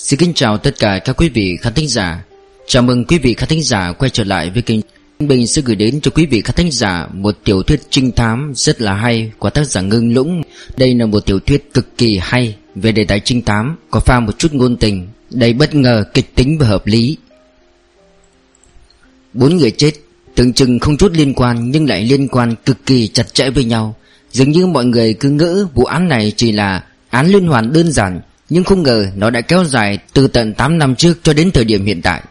Xin kính chào tất cả các quý vị khán thính giả. Chào mừng quý vị khán thính giả quay trở lại với kênh Bình sẽ gửi đến cho quý vị khán thính giả một tiểu thuyết trinh thám rất là hay của tác giả Ngưng Lũng. Đây là một tiểu thuyết cực kỳ hay về đề tài trinh thám Có pha một chút ngôn tình, đầy bất ngờ, kịch tính và hợp lý. Bốn người chết, tưởng chừng không chút liên quan nhưng lại liên quan cực kỳ chặt chẽ với nhau. Dường như mọi người cứ ngỡ vụ án này chỉ là án liên hoàn đơn giản nhưng không ngờ nó đã kéo dài từ tận 8 năm trước cho đến thời điểm hiện tại.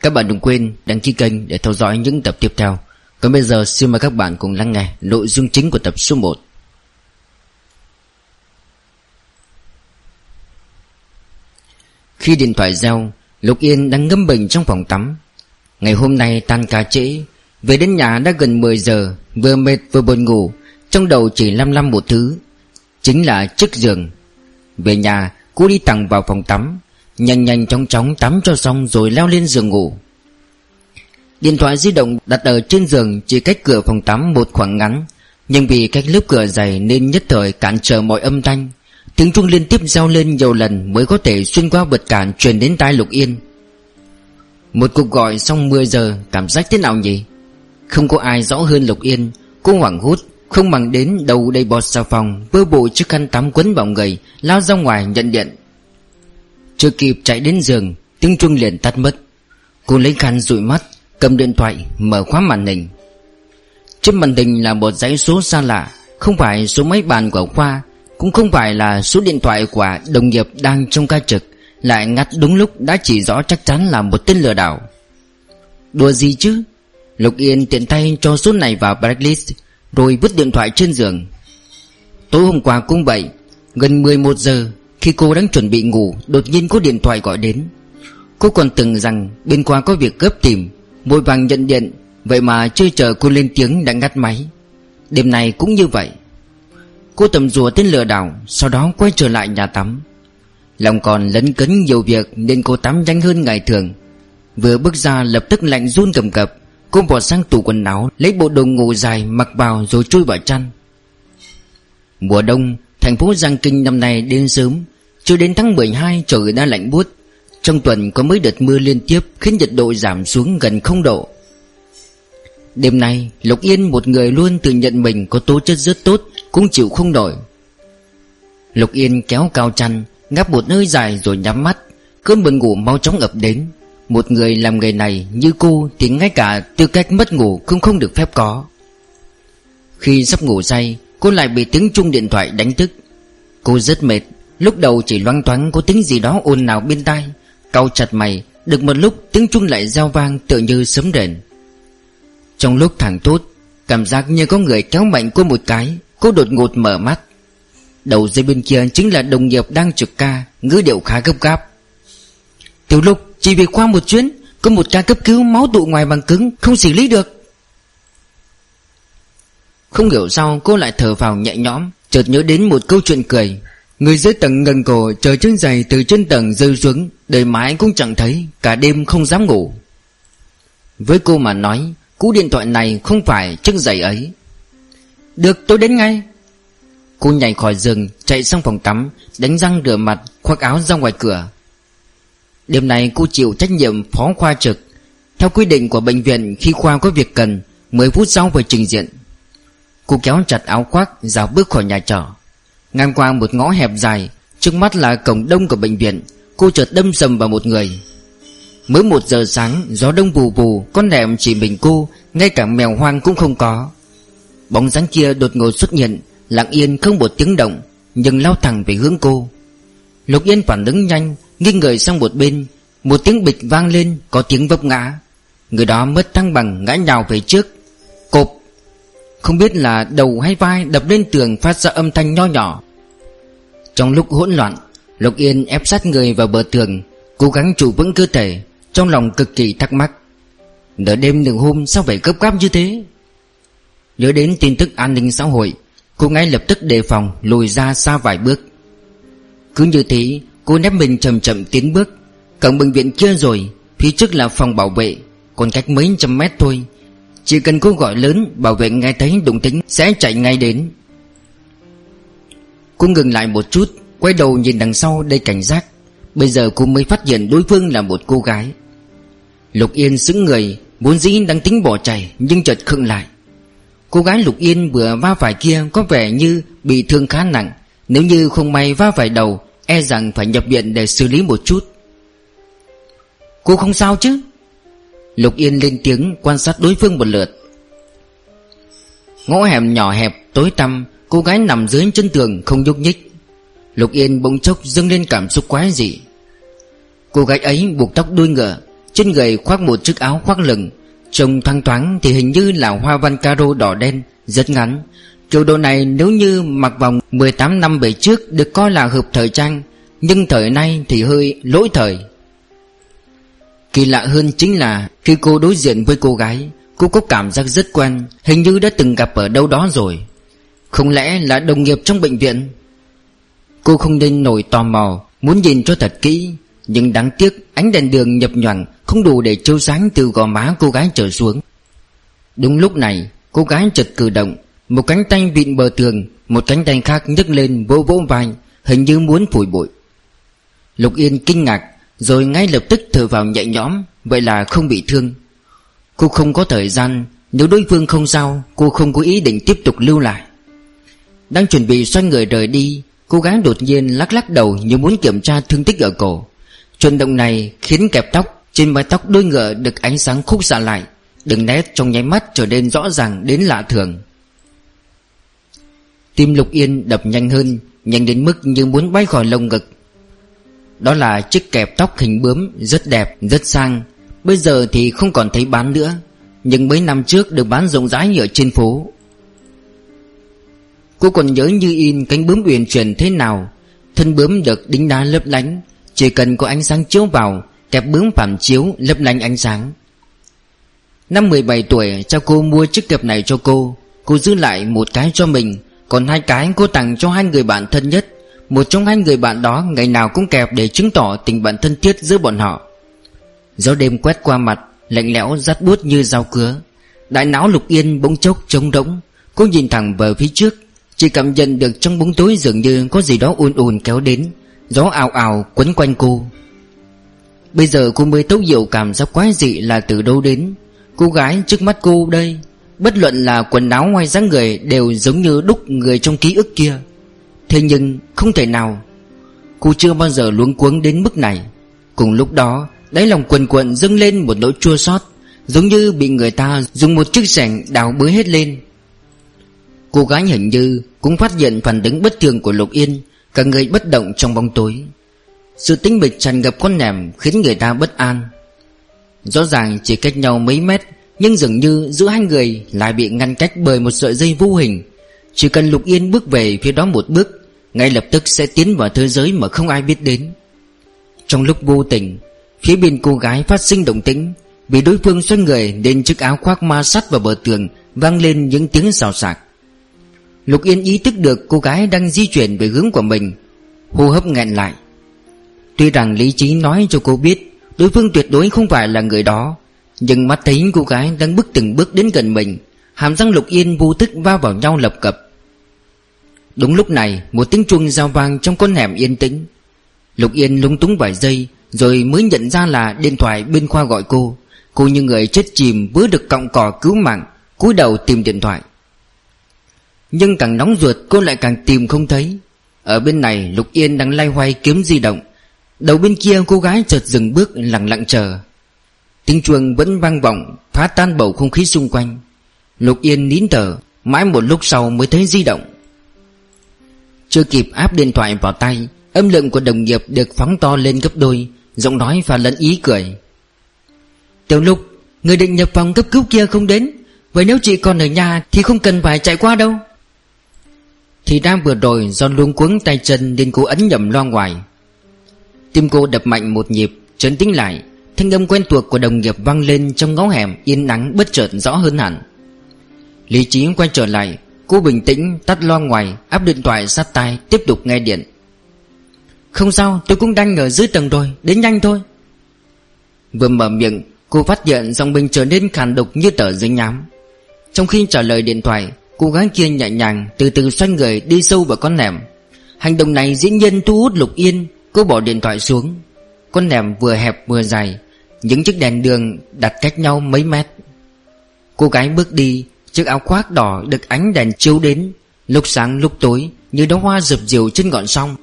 Các bạn đừng quên đăng ký kênh để theo dõi những tập tiếp theo. Còn bây giờ, xin mời các bạn cùng lắng nghe nội dung chính của tập số 1 Khi điện thoại reo, Lục Yên đang ngâm bình trong phòng tắm. Ngày hôm nay tan ca trễ, Về đến nhà đã gần 10 giờ, Vừa mệt vừa buồn ngủ, Trong đầu chỉ lăm lăm một thứ. Chính là chiếc giường. Về nhà, cô đi thẳng vào phòng tắm. Nhanh nhanh chóng chóng tắm cho xong rồi leo lên giường ngủ. Điện thoại di động đặt ở trên giường Chỉ cách cửa phòng tắm một khoảng ngắn. Nhưng vì cách lớp cửa dày Nên nhất thời cản trở mọi âm thanh. Tiếng chuông liên tiếp reo lên nhiều lần Mới có thể xuyên qua vật cản truyền đến tai Lục Yên. Một cuộc gọi xong 10 giờ, Cảm giác thế nào nhỉ? Không có ai rõ hơn Lục Yên, Cô hoảng hốt. Không bằng đến đầu đầy bọt xà phòng, Vơ bộ chiếc khăn tắm quấn vào người, Lao ra ngoài nhận điện. Chưa kịp chạy đến giường, Tiếng chuông liền tắt mất. Cô lấy khăn dụi mắt, Cầm điện thoại, mở khóa màn hình. Trên màn hình là một dãy số xa lạ, Không phải số máy bàn của khoa, Cũng không phải là số điện thoại của đồng nghiệp đang trong ca trực, Lại ngắt đúng lúc đã chỉ rõ chắc chắn là một tên lừa đảo. Đùa gì chứ? Lục Yên tiện tay cho số này vào blacklist. Rồi vứt điện thoại trên giường. Tối hôm qua cũng vậy, Gần 11 giờ Khi cô đang chuẩn bị ngủ, Đột nhiên có điện thoại gọi đến. Cô còn tưởng rằng bên qua có việc gấp tìm, Vội vàng nhận điện, Vậy mà chưa chờ cô lên tiếng đã ngắt máy. Đêm nay cũng như vậy. Cô tầm rùa tên lừa đảo, Sau đó quay trở lại nhà tắm. Lòng còn lấn cấn nhiều việc Nên cô tắm nhanh hơn ngày thường. Vừa bước ra lập tức lạnh run cầm cập Cô bỏ sang tủ quần áo, Lấy bộ đồ ngủ dài, mặc vào rồi chui vào chăn. Mùa đông, Thành phố Giang Kinh năm nay đến sớm. Chưa đến tháng 12 trời đã lạnh buốt. Trong tuần có mấy đợt mưa liên tiếp Khiến nhiệt độ giảm xuống gần không độ. Đêm nay Lục Yên một người luôn tự nhận mình Có tố chất rất tốt, Cũng chịu không nổi. Lục Yên kéo cao chăn, Ngáp một hơi dài rồi nhắm mắt, Cơn buồn ngủ mau chóng ập đến. Một người làm nghề này như cô Thì ngay cả tư cách mất ngủ Cũng không được phép có. Khi sắp ngủ say, Cô lại bị tiếng chuông điện thoại đánh thức. Cô rất mệt, Lúc đầu chỉ loang thoáng có tiếng gì đó ồn nào bên tai, Cau chặt mày, Được một lúc tiếng chuông lại giao vang tựa như sấm rền. Trong lúc thẳng tốt Cảm giác như có người kéo mạnh cô một cái, Cô đột ngột mở mắt. Đầu dây bên kia chính là đồng nghiệp đang trực ca, Ngữ điệu khá gấp gáp. Từ lúc chỉ về qua một chuyến, Có một ca cấp cứu máu tụ ngoài bằng cứng, Không xử lý được. Không hiểu sao cô lại thở vào nhẹ nhõm, Chợt nhớ đến một câu chuyện cười. Người dưới tầng ngần cổ chờ chân giày từ trên tầng rơi xuống, Đời mãi cũng chẳng thấy, Cả đêm không dám ngủ. Với cô mà nói, Cú điện thoại này không phải chiếc giày ấy. Được, tôi đến ngay. Cô nhảy khỏi giường, Chạy sang phòng tắm, Đánh răng rửa mặt, Khoác áo ra ngoài cửa. Đêm nay cô chịu trách nhiệm phó khoa trực. Theo quy định của bệnh viện, Khi khoa có việc cần 10 phút sau phải trình diện. Cô kéo chặt áo khoác Rào bước khỏi nhà trọ. Ngang qua một ngõ hẹp dài, Trước mắt là cổng đông của bệnh viện. Cô chợt đâm sầm vào một người. Mới một giờ sáng, Gió đông bù bù Con đệm chỉ mình cô, Ngay cả mèo hoang cũng không có. Bóng dáng kia đột ngột xuất hiện, Lặng yên không một tiếng động, Nhưng lao thẳng về hướng cô. Lục Yên phản ứng nhanh Nghiêng người sang một bên, Một tiếng bịch vang lên, Có tiếng vấp ngã. Người đó mất thăng bằng, ngã nhào về trước. Cộp. Không biết là đầu hay vai đập lên tường phát ra âm thanh nho nhỏ. Trong lúc hỗn loạn Lục Yên ép sát người vào bờ tường, Cố gắng trụ vững cơ thể, Trong lòng cực kỳ thắc mắc. Nửa đêm nửa hôm, sao phải gấp gáp như thế? Nhớ đến tin tức an ninh xã hội, Cô ngay lập tức đề phòng, lùi ra xa vài bước. Cứ như thế Cô nép mình chậm chậm tiến bước. Cổng bệnh viện kia rồi, Phía trước là phòng bảo vệ, Còn cách mấy trăm mét thôi. Chỉ cần cô gọi lớn, Bảo vệ nghe thấy động tính Sẽ chạy ngay đến. Cô ngừng lại một chút, Quay đầu nhìn đằng sau đầy cảnh giác. Bây giờ cô mới phát hiện đối phương là một cô gái. Lục Yên xứng người, Vốn dĩ đang tính bỏ chạy, Nhưng chợt khựng lại. Cô gái Lục Yên vừa va phải kia Có vẻ như bị thương khá nặng, Nếu như không may va phải đầu E rằng phải nhập viện để xử lý một chút. Cô không sao chứ? Lục Yên lên tiếng quan sát đối phương một lượt. Ngõ hẻm nhỏ hẹp, tối tăm, Cô gái nằm dưới chân tường không nhúc nhích. Lục Yên bỗng chốc dâng lên cảm xúc quái dị. Cô gái ấy buộc tóc đuôi ngựa, Trên người khoác một chiếc áo khoác lừng, Trông thoang thoáng thì hình như là hoa văn caro đỏ đen, Rất ngắn Chủ đồ này nếu như mặc vòng 18 năm về trước Được coi là hợp thời trang, Nhưng thời nay thì hơi lỗi thời. Kỳ lạ hơn chính là Khi cô đối diện với cô gái, Cô có cảm giác rất quen, Hình như đã từng gặp ở đâu đó rồi. Không lẽ là đồng nghiệp trong bệnh viện? Cô không nên nổi tò mò, Muốn nhìn cho thật kỹ, Nhưng đáng tiếc ánh đèn đường nhập nhoằng Không đủ để chiếu sáng từ gò má cô gái trở xuống. Đúng lúc này, Cô gái chợt cử động một cánh tay vịn bờ tường, Một cánh tay khác nhấc lên vỗ vỗ vai, Hình như muốn phủi bụi. Lục Yên kinh ngạc, Rồi ngay lập tức thở vào nhẹ nhõm, Vậy là không bị thương. Cô không có thời gian, Nếu đối phương không sao, Cô không có ý định tiếp tục lưu lại. Đang chuẩn bị xoay người rời đi, Cô gái đột nhiên lắc lắc đầu Như muốn kiểm tra thương tích ở cổ. Chuyển động này khiến kẹp tóc Trên mái tóc đôi ngựa được ánh sáng khúc xạ lại Đường nét trong nháy mắt trở nên rõ ràng đến lạ thường. Tim Lục Yên đập nhanh hơn Nhanh đến mức như muốn bay khỏi lồng ngực. Đó là chiếc kẹp tóc hình bướm Rất đẹp, rất sang. Bây giờ thì không còn thấy bán nữa Nhưng mấy năm trước được bán rộng rãi ở trên phố. Cô còn nhớ như in cánh bướm uyển chuyển thế nào. Thân bướm được đính đá lấp lánh Chỉ cần có ánh sáng chiếu vào Kẹp bướm phản chiếu lấp lánh ánh sáng. Năm 17 tuổi cha cô mua chiếc kẹp này cho cô. Cô giữ lại một cái cho mình. Còn hai cái cô tặng cho hai người bạn thân nhất. Một trong hai người bạn đó ngày nào cũng kẹp để chứng tỏ tình bạn thân thiết giữa bọn họ. Gió đêm quét qua mặt, Lạnh lẽo rát buốt như dao cứa. Đại não lục yên bỗng chốc trống rỗng. Cô nhìn thẳng về phía trước, Chỉ cảm nhận được trong bóng tối dường như Có gì đó ùn ùn kéo đến. Gió ào ào quấn quanh cô. Bây giờ cô mới tấu hiểu cảm giác quái dị là từ đâu đến. Cô gái trước mắt cô đây. Bất luận là quần áo ngoài dáng người Đều giống như đúc người trong ký ức kia. Thế nhưng không thể nào. Cô chưa bao giờ luống cuống đến mức này. Cùng lúc đó, Đáy lòng quần quần dâng lên một nỗi chua xót, Giống như bị người ta dùng một chiếc sẻng đào bới hết lên. Cô gái hình như cũng phát hiện phản ứng bất thường của Lục Yên, Cả người bất động trong bóng tối. Sự tính mịch tràn ngập con nẻm khiến người ta bất an. Rõ ràng chỉ cách nhau mấy mét nhưng dường như giữa hai người lại bị ngăn cách bởi một sợi dây vô hình. Chỉ cần Lục Yên bước về phía đó một bước, Ngay lập tức sẽ tiến vào thế giới mà không ai biết đến. Trong lúc vô tình, Phía bên cô gái phát sinh động tĩnh Vì đối phương xoay người nên chiếc áo khoác ma sắt vào bờ tường Vang lên những tiếng xào xạc. Lục Yên ý thức được cô gái đang di chuyển về hướng của mình, Hô hấp nghẹn lại. Tuy rằng lý trí nói cho cô biết, Đối phương tuyệt đối không phải là người đó nhưng mắt thấy cô gái đang bước từng bước đến gần mình, Hàm răng Lục Yên vô thức va vào nhau lập cập. Đúng lúc này, Một tiếng chuông giao vang trong con hẻm yên tĩnh. Lục Yên lúng túng vài giây, rồi mới nhận ra là điện thoại bên khoa gọi cô. Cô như người chết chìm vừa được cọng cỏ cứu mạng, cúi đầu tìm điện thoại. Nhưng càng nóng ruột, cô lại càng tìm không thấy. Ở bên này, Lục Yên đang lay hoay kiếm di động. Đầu bên kia, cô gái chợt dừng bước, lặng lặng chờ. Tiếng chuông vẫn vang vọng, Phá tan bầu không khí xung quanh. Lục Yên nín thở, Mãi một lúc sau mới thấy di động. Chưa kịp áp điện thoại vào tay, Âm lượng của đồng nghiệp được phóng to lên gấp đôi, Giọng nói và lẫn ý cười. Tiểu lục, Người định nhập phòng cấp cứu kia không đến, Vậy nếu chị còn ở nhà Thì không cần phải chạy qua đâu. Thì đang vừa rồi, do luôn cuống tay chân Nên cô ấn nhầm loa ngoài. Tim cô đập mạnh một nhịp Trấn tính lại. Thanh âm quen thuộc của đồng nghiệp vang lên Trong ngõ hẻm, yên nắng bất chợt rõ hơn hẳn. Lý trí quay trở lại, Cô bình tĩnh, tắt loa ngoài, Áp điện thoại sát tai, Tiếp tục nghe điện. Không sao, tôi cũng đang ở dưới tầng rồi, Đến nhanh thôi. Vừa mở miệng, Cô phát hiện dòng mình trở nên khàn đục như tờ giấy nhám. Trong khi trả lời điện thoại, Cô gái kia nhẹ nhàng, Từ từ xoay người đi sâu vào con nẻm. Hành động này dĩ nhiên thu hút Lục Yên, Cô bỏ điện thoại xuống. Con nẻm vừa hẹp vừa dài những chiếc đèn đường đặt cách nhau mấy mét. Cô gái bước đi, Chiếc áo khoác đỏ được ánh đèn chiếu đến, Lúc sáng lúc tối, Như đóa hoa rực rìu trên ngọn sông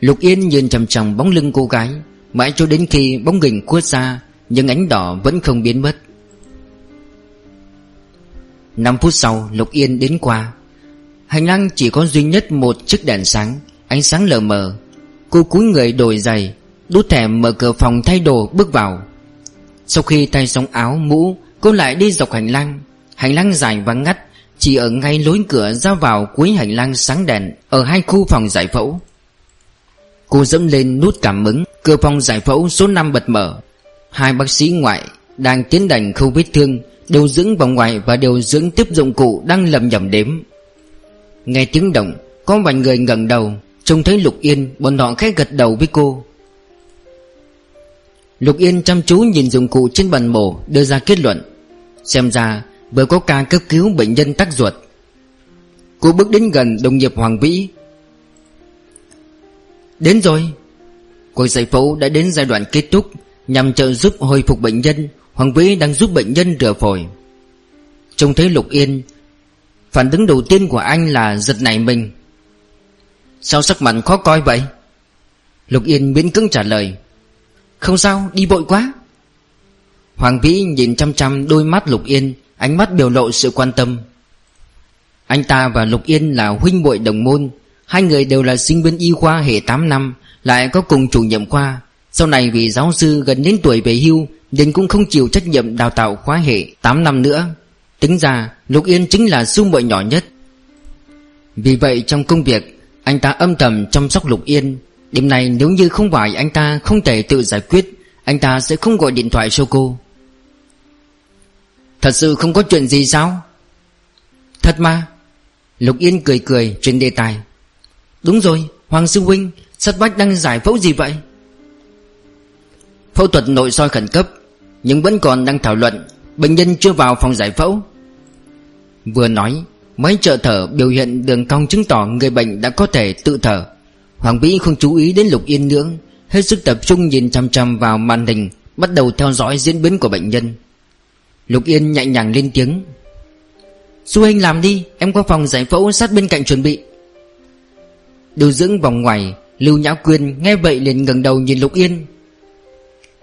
Lục Yên nhìn chầm chầm bóng lưng cô gái, Mãi cho đến khi bóng gừng khuất ra Nhưng ánh đỏ vẫn không biến mất. 5 phút sau, Lục Yên đến qua. Hành lang chỉ có duy nhất một chiếc đèn sáng, Ánh sáng lờ mờ. Cô cúi người đổi giày Đút thẻ mở cửa phòng thay đồ bước vào. Sau khi thay xong áo mũ, Cô lại đi dọc hành lang. Hành lang dài và ngắt, Chỉ ở ngay lối cửa ra vào cuối hành lang sáng đèn Ở hai khu phòng giải phẫu. Cô dẫm lên nút cảm ứng, Cửa phòng giải phẫu số 5 bật mở. Hai bác sĩ ngoại Đang tiến hành khâu vết thương, Điều dưỡng vòng ngoài và điều dưỡng tiếp dụng cụ Đang lầm nhầm đếm. Nghe tiếng động, Có vài người ngẩng đầu, Trông thấy Lục Yên, Bọn họ khẽ gật đầu với cô. Lục Yên chăm chú nhìn dụng cụ trên bàn mổ, Đưa ra kết luận. Xem ra, vừa có ca cấp cứu bệnh nhân tắc ruột. Cô bước đến gần đồng nghiệp Hoàng Vĩ. Đến rồi. Cuộc giải phẫu đã đến giai đoạn kết thúc, Nhằm trợ giúp hồi phục bệnh nhân. Hoàng Vĩ đang giúp bệnh nhân rửa phổi. Trông thấy Lục Yên, Phản ứng đầu tiên của anh là giật nảy mình. Sao sắc mặt khó coi vậy? Lục Yên miễn cứng trả lời. Không sao, đi vội quá. Hoàng Vĩ nhìn chăm chăm đôi mắt Lục Yên, Ánh mắt biểu lộ sự quan tâm. Anh ta và Lục Yên là huynh muội đồng môn, Hai người đều là sinh viên y khoa hệ 8 năm, Lại có cùng chủ nhiệm khoa. Sau này vì giáo sư gần đến tuổi về hưu, Nên cũng không chịu trách nhiệm đào tạo khóa hệ 8 năm nữa. Tính ra, Lục Yên chính là sư muội nhỏ nhất. Vì vậy trong công việc, Anh ta âm thầm chăm sóc Lục Yên Đêm này nếu như không phải anh ta không thể tự giải quyết, Anh ta sẽ không gọi điện thoại cho cô. Thật sự không có chuyện gì sao? Thật mà. Lục Yên cười cười chuyện đề tài. Đúng rồi, Hoàng Sư Huynh Sắt Bách đang giải phẫu gì vậy? Phẫu thuật nội soi khẩn cấp, Nhưng vẫn còn đang thảo luận. Bệnh nhân chưa vào phòng giải phẫu. Vừa nói Mấy trợ thở biểu hiện đường cong chứng tỏ người bệnh đã có thể tự thở. Hoàng Vĩ không chú ý đến Lục Yên nữa, Hết sức tập trung nhìn chăm chăm vào màn hình, Bắt đầu theo dõi diễn biến của bệnh nhân. Lục Yên nhẹ nhàng lên tiếng. Su anh làm đi, Em qua phòng giải phẫu sát bên cạnh chuẩn bị. Điều dưỡng vòng ngoài, Lưu Nhã Quyên nghe vậy liền ngẩng đầu nhìn Lục Yên.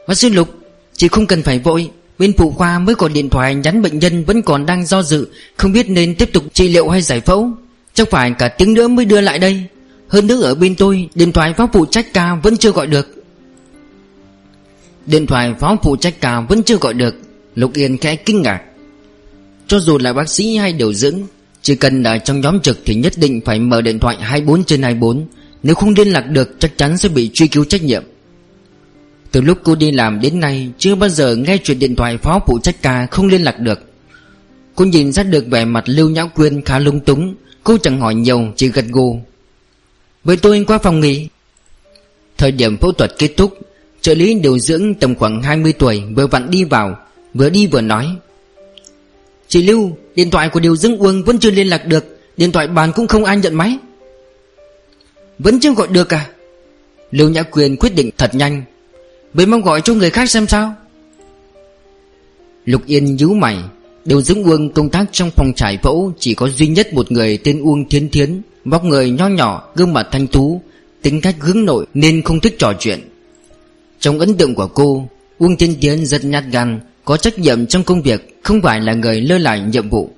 Bác sĩ Lục, Chị không cần phải vội, Bên phụ khoa mới có điện thoại nhắn bệnh nhân vẫn còn đang do dự, Không biết nên tiếp tục trị liệu hay giải phẫu. Chắc phải cả tiếng nữa mới đưa lại đây. Hơn nữa ở bên tôi, Điện thoại phó phụ trách ca vẫn chưa gọi được. Điện thoại phó phụ trách ca vẫn chưa gọi được, Lục Yên khẽ kinh ngạc. Cho dù là bác sĩ hay điều dưỡng, Chỉ cần ở trong nhóm trực thì nhất định phải mở điện thoại 24 trên 24 Nếu không liên lạc được, chắc chắn sẽ bị truy cứu trách nhiệm. Từ lúc cô đi làm đến nay, Chưa bao giờ nghe chuyện điện thoại phó phụ trách ca không liên lạc được. Cô nhìn ra được vẻ mặt Lưu Nhã Quyên khá lung túng, Cô chẳng hỏi nhiều, chỉ gật gù. Với tôi qua phòng nghỉ. Thời điểm phẫu thuật kết thúc, Trợ lý điều dưỡng tầm khoảng 20 tuổi vừa vặn đi vào, Vừa đi vừa nói. Chị Lưu, Điện thoại của Điều dưỡng Uông vẫn chưa liên lạc được, Điện thoại bàn cũng không ai nhận máy. Vẫn chưa gọi được à? Lưu Nhã Quyền quyết định thật nhanh. Mới mong gọi cho người khác xem sao. Lục Yên nhíu mày. Điều dưỡng Uông công tác trong phòng trải phẫu Chỉ có duy nhất một người tên Uông thiến Thiến. Vóc người nho nhỏ, Gương mặt thanh tú, Tính cách hướng nội nên không thích trò chuyện. Trong ấn tượng của cô, Uông tiên tiến rất nhát gan, có trách nhiệm trong công việc, Không phải là người lơ lại nhiệm vụ.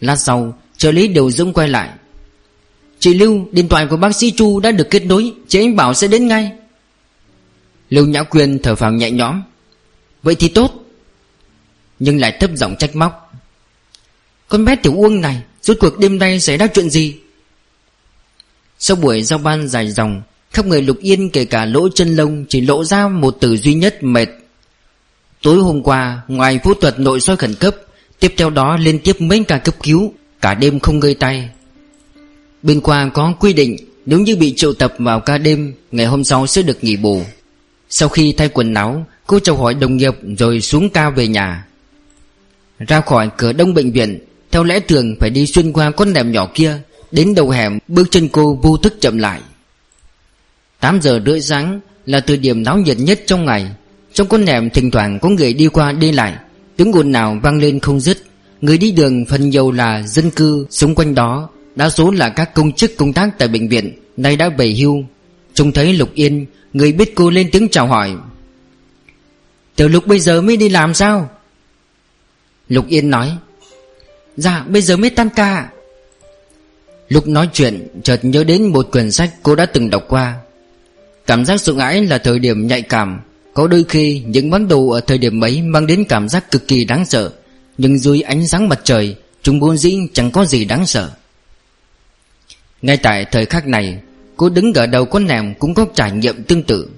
Lát sau, trợ lý đều dũng quay lại. Chị Lưu, Điện thoại của bác sĩ Chu đã được kết nối, Chị anh bảo sẽ đến ngay. Lưu Nhã Quyên thở phào nhẹ nhõm. Vậy thì tốt. Nhưng lại thấp giọng trách móc. Con bé tiểu uông này Rốt cuộc đêm nay xảy ra chuyện gì? Sau buổi giao ban dài dòng, Khắp người lục yên kể cả lỗ chân lông Chỉ lộ ra một từ duy nhất mệt. Tối hôm qua, Ngoài phẫu thuật nội soi khẩn cấp, Tiếp theo đó liên tiếp mấy ca cấp cứu, Cả đêm không ngơi tay. Bên qua có quy định, Nếu như bị triệu tập vào ca đêm, Ngày hôm sau sẽ được nghỉ bù. Sau khi thay quần áo, Cô chào hỏi đồng nghiệp rồi xuống ca về nhà. Ra khỏi cửa đông bệnh viện, Theo lẽ thường phải đi xuyên qua con đèm nhỏ kia Đến đầu hẻm, Bước chân cô vô thức chậm lại. 8 giờ rưỡi sáng Là thời điểm náo nhiệt nhất trong ngày. Trong con hẻm thỉnh thoảng có người đi qua đi lại. Tiếng ồn nào vang lên không dứt. Người đi đường phần nhiều là dân cư xung quanh đó. Đa số là các công chức công tác tại bệnh viện. Nay đã về hưu. Trông thấy Lục Yên, Người biết cô lên tiếng chào hỏi. Tiểu Lục bây giờ mới đi làm sao? Lục Yên nói. Dạ bây giờ mới tan ca Lúc nói chuyện, chợt nhớ đến một quyển sách cô đã từng đọc qua. Cảm giác sợ hãi là thời điểm nhạy cảm. Có đôi khi, những món đồ ở thời điểm ấy mang đến cảm giác cực kỳ đáng sợ. Nhưng dưới ánh sáng mặt trời, Chúng vốn dĩ chẳng có gì đáng sợ. Ngay tại thời khắc này, Cô đứng ở đầu con nèm cũng có trải nghiệm tương tự.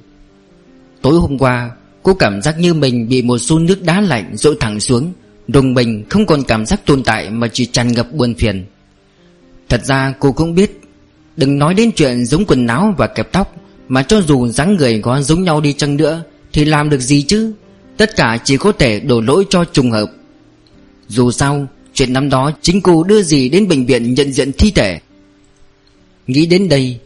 Tối hôm qua, Cô cảm giác như mình bị một xu nước đá lạnh dội thẳng xuống. Đồng mình không còn cảm giác tồn tại Mà chỉ tràn ngập buồn phiền. Thật ra cô cũng biết, Đừng nói đến chuyện giống quần áo và kẹp tóc, Mà cho dù dáng người có giống nhau đi chăng nữa, Thì làm được gì chứ? Tất cả chỉ có thể đổ lỗi cho trùng hợp. Dù sao, Chuyện năm đó chính cô đưa gì đến bệnh viện nhận diện thi thể. Nghĩ đến đây,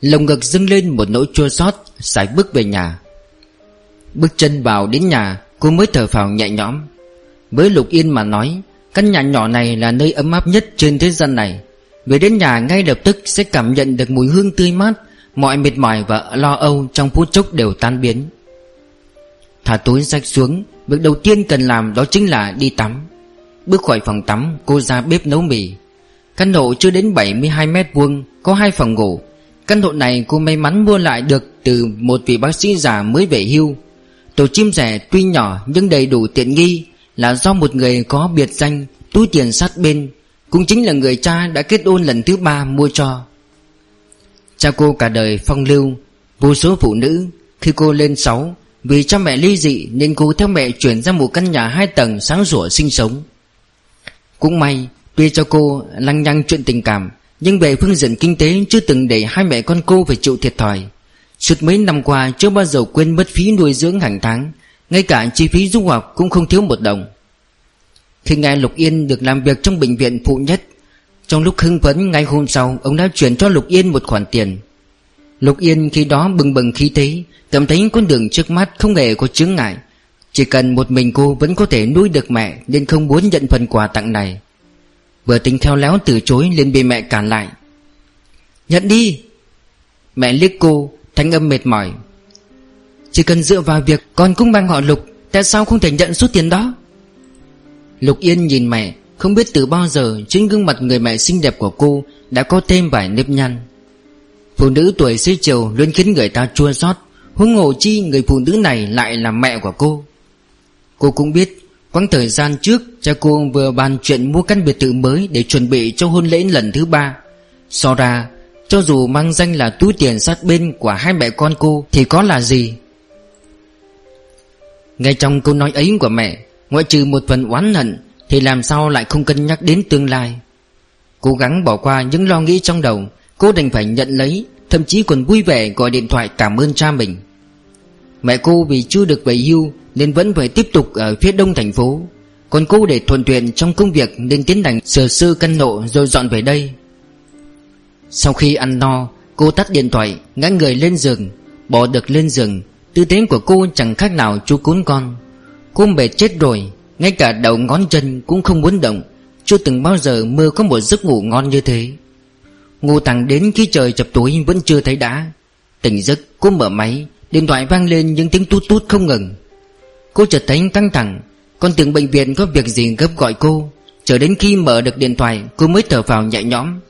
Lồng ngực dâng lên một nỗi chua xót, Sải bước về nhà. Bước chân vào đến nhà, Cô mới thở phào nhẹ nhõm. Với Lục Yên mà nói, Căn nhà nhỏ này là nơi ấm áp nhất trên thế gian này. Về đến nhà ngay lập tức sẽ cảm nhận được mùi hương tươi mát, Mọi mệt mỏi và lo âu trong phút chốc đều tan biến. Thả túi sách xuống, Việc đầu tiên cần làm đó chính là đi tắm. Bước khỏi phòng tắm, Cô ra bếp nấu mì. Căn hộ chưa đến 72 mét vuông, Có hai phòng ngủ. Căn hộ này cô may mắn mua lại được Từ một vị bác sĩ già mới về hưu. Tổ chim rẻ tuy nhỏ nhưng đầy đủ tiện nghi Là do một người có biệt danh Túi tiền sát bên cũng chính là người cha đã kết hôn lần thứ ba mua cho. Cha cô cả đời phong lưu, Vô số phụ nữ. Khi cô lên 6 Vì cha mẹ ly dị Nên cô theo mẹ chuyển ra một căn nhà hai tầng sáng sủa sinh sống. Cũng may, Tuy cho cô lăng nhăng chuyện tình cảm, Nhưng về phương diện kinh tế Chưa từng để hai mẹ con cô phải chịu thiệt thòi. Suốt mấy năm qua chưa bao giờ quên mất phí nuôi dưỡng hàng tháng, Ngay cả chi phí du học cũng không thiếu một đồng. Khi nghe Lục Yên được làm việc trong bệnh viện phụ nhất. Trong lúc hưng phấn, ngay hôm sau, Ông đã chuyển cho Lục Yên một khoản tiền. Lục Yên khi đó bừng bừng khí thế, Cảm thấy con đường trước mắt không hề có chướng ngại. Chỉ cần một mình cô vẫn có thể nuôi được mẹ, Nên không muốn nhận phần quà tặng này. Vừa tính theo léo từ chối, liền bị mẹ cản lại. Nhận đi. Mẹ liếc cô, Thanh âm mệt mỏi. Chỉ cần dựa vào việc con cũng mang họ Lục, Tại sao không thể nhận số tiền đó? Lục Yên nhìn mẹ, Không biết từ bao giờ Trên gương mặt người mẹ xinh đẹp của cô Đã có thêm vài nếp nhăn. Phụ nữ tuổi xế chiều Luôn khiến người ta chua xót, Huống hồ chi người phụ nữ này lại là mẹ của cô. Cô cũng biết, Quãng thời gian trước, Cha cô vừa bàn chuyện mua căn biệt thự mới Để chuẩn bị cho hôn lễ lần thứ ba. So ra, cho dù mang danh là túi tiền sát bên của hai mẹ con cô Thì có là gì? Ngay trong câu nói ấy của mẹ Ngoại trừ một phần oán hận, Thì làm sao lại không cân nhắc đến tương lai? Cố gắng bỏ qua những lo nghĩ trong đầu Cô đành phải nhận lấy, Thậm chí còn vui vẻ gọi điện thoại cảm ơn cha mình. Mẹ cô vì chưa được về hưu Nên vẫn phải tiếp tục ở phía đông thành phố. Còn cô để thuận tiện trong công việc Nên tiến hành sửa sư căn nộ rồi dọn về đây. Sau khi ăn no, Cô tắt điện thoại, Ngã người lên giường, Bỏ được lên giường. Tư thế của cô chẳng khác nào chú cún con. Cô mệt chết rồi, Ngay cả đầu ngón chân cũng không muốn động. Chưa từng bao giờ mơ có một giấc ngủ ngon như thế. Ngủ thẳng đến khi trời chập tối vẫn chưa thấy đã. Tỉnh giấc, cô mở máy, Điện thoại vang lên những tiếng tút tút không ngừng. Cô chợt thấy căng thẳng Con tưởng bệnh viện có việc gì gấp gọi cô. Chờ đến khi mở được điện thoại, Cô mới thở vào nhẹ nhõm.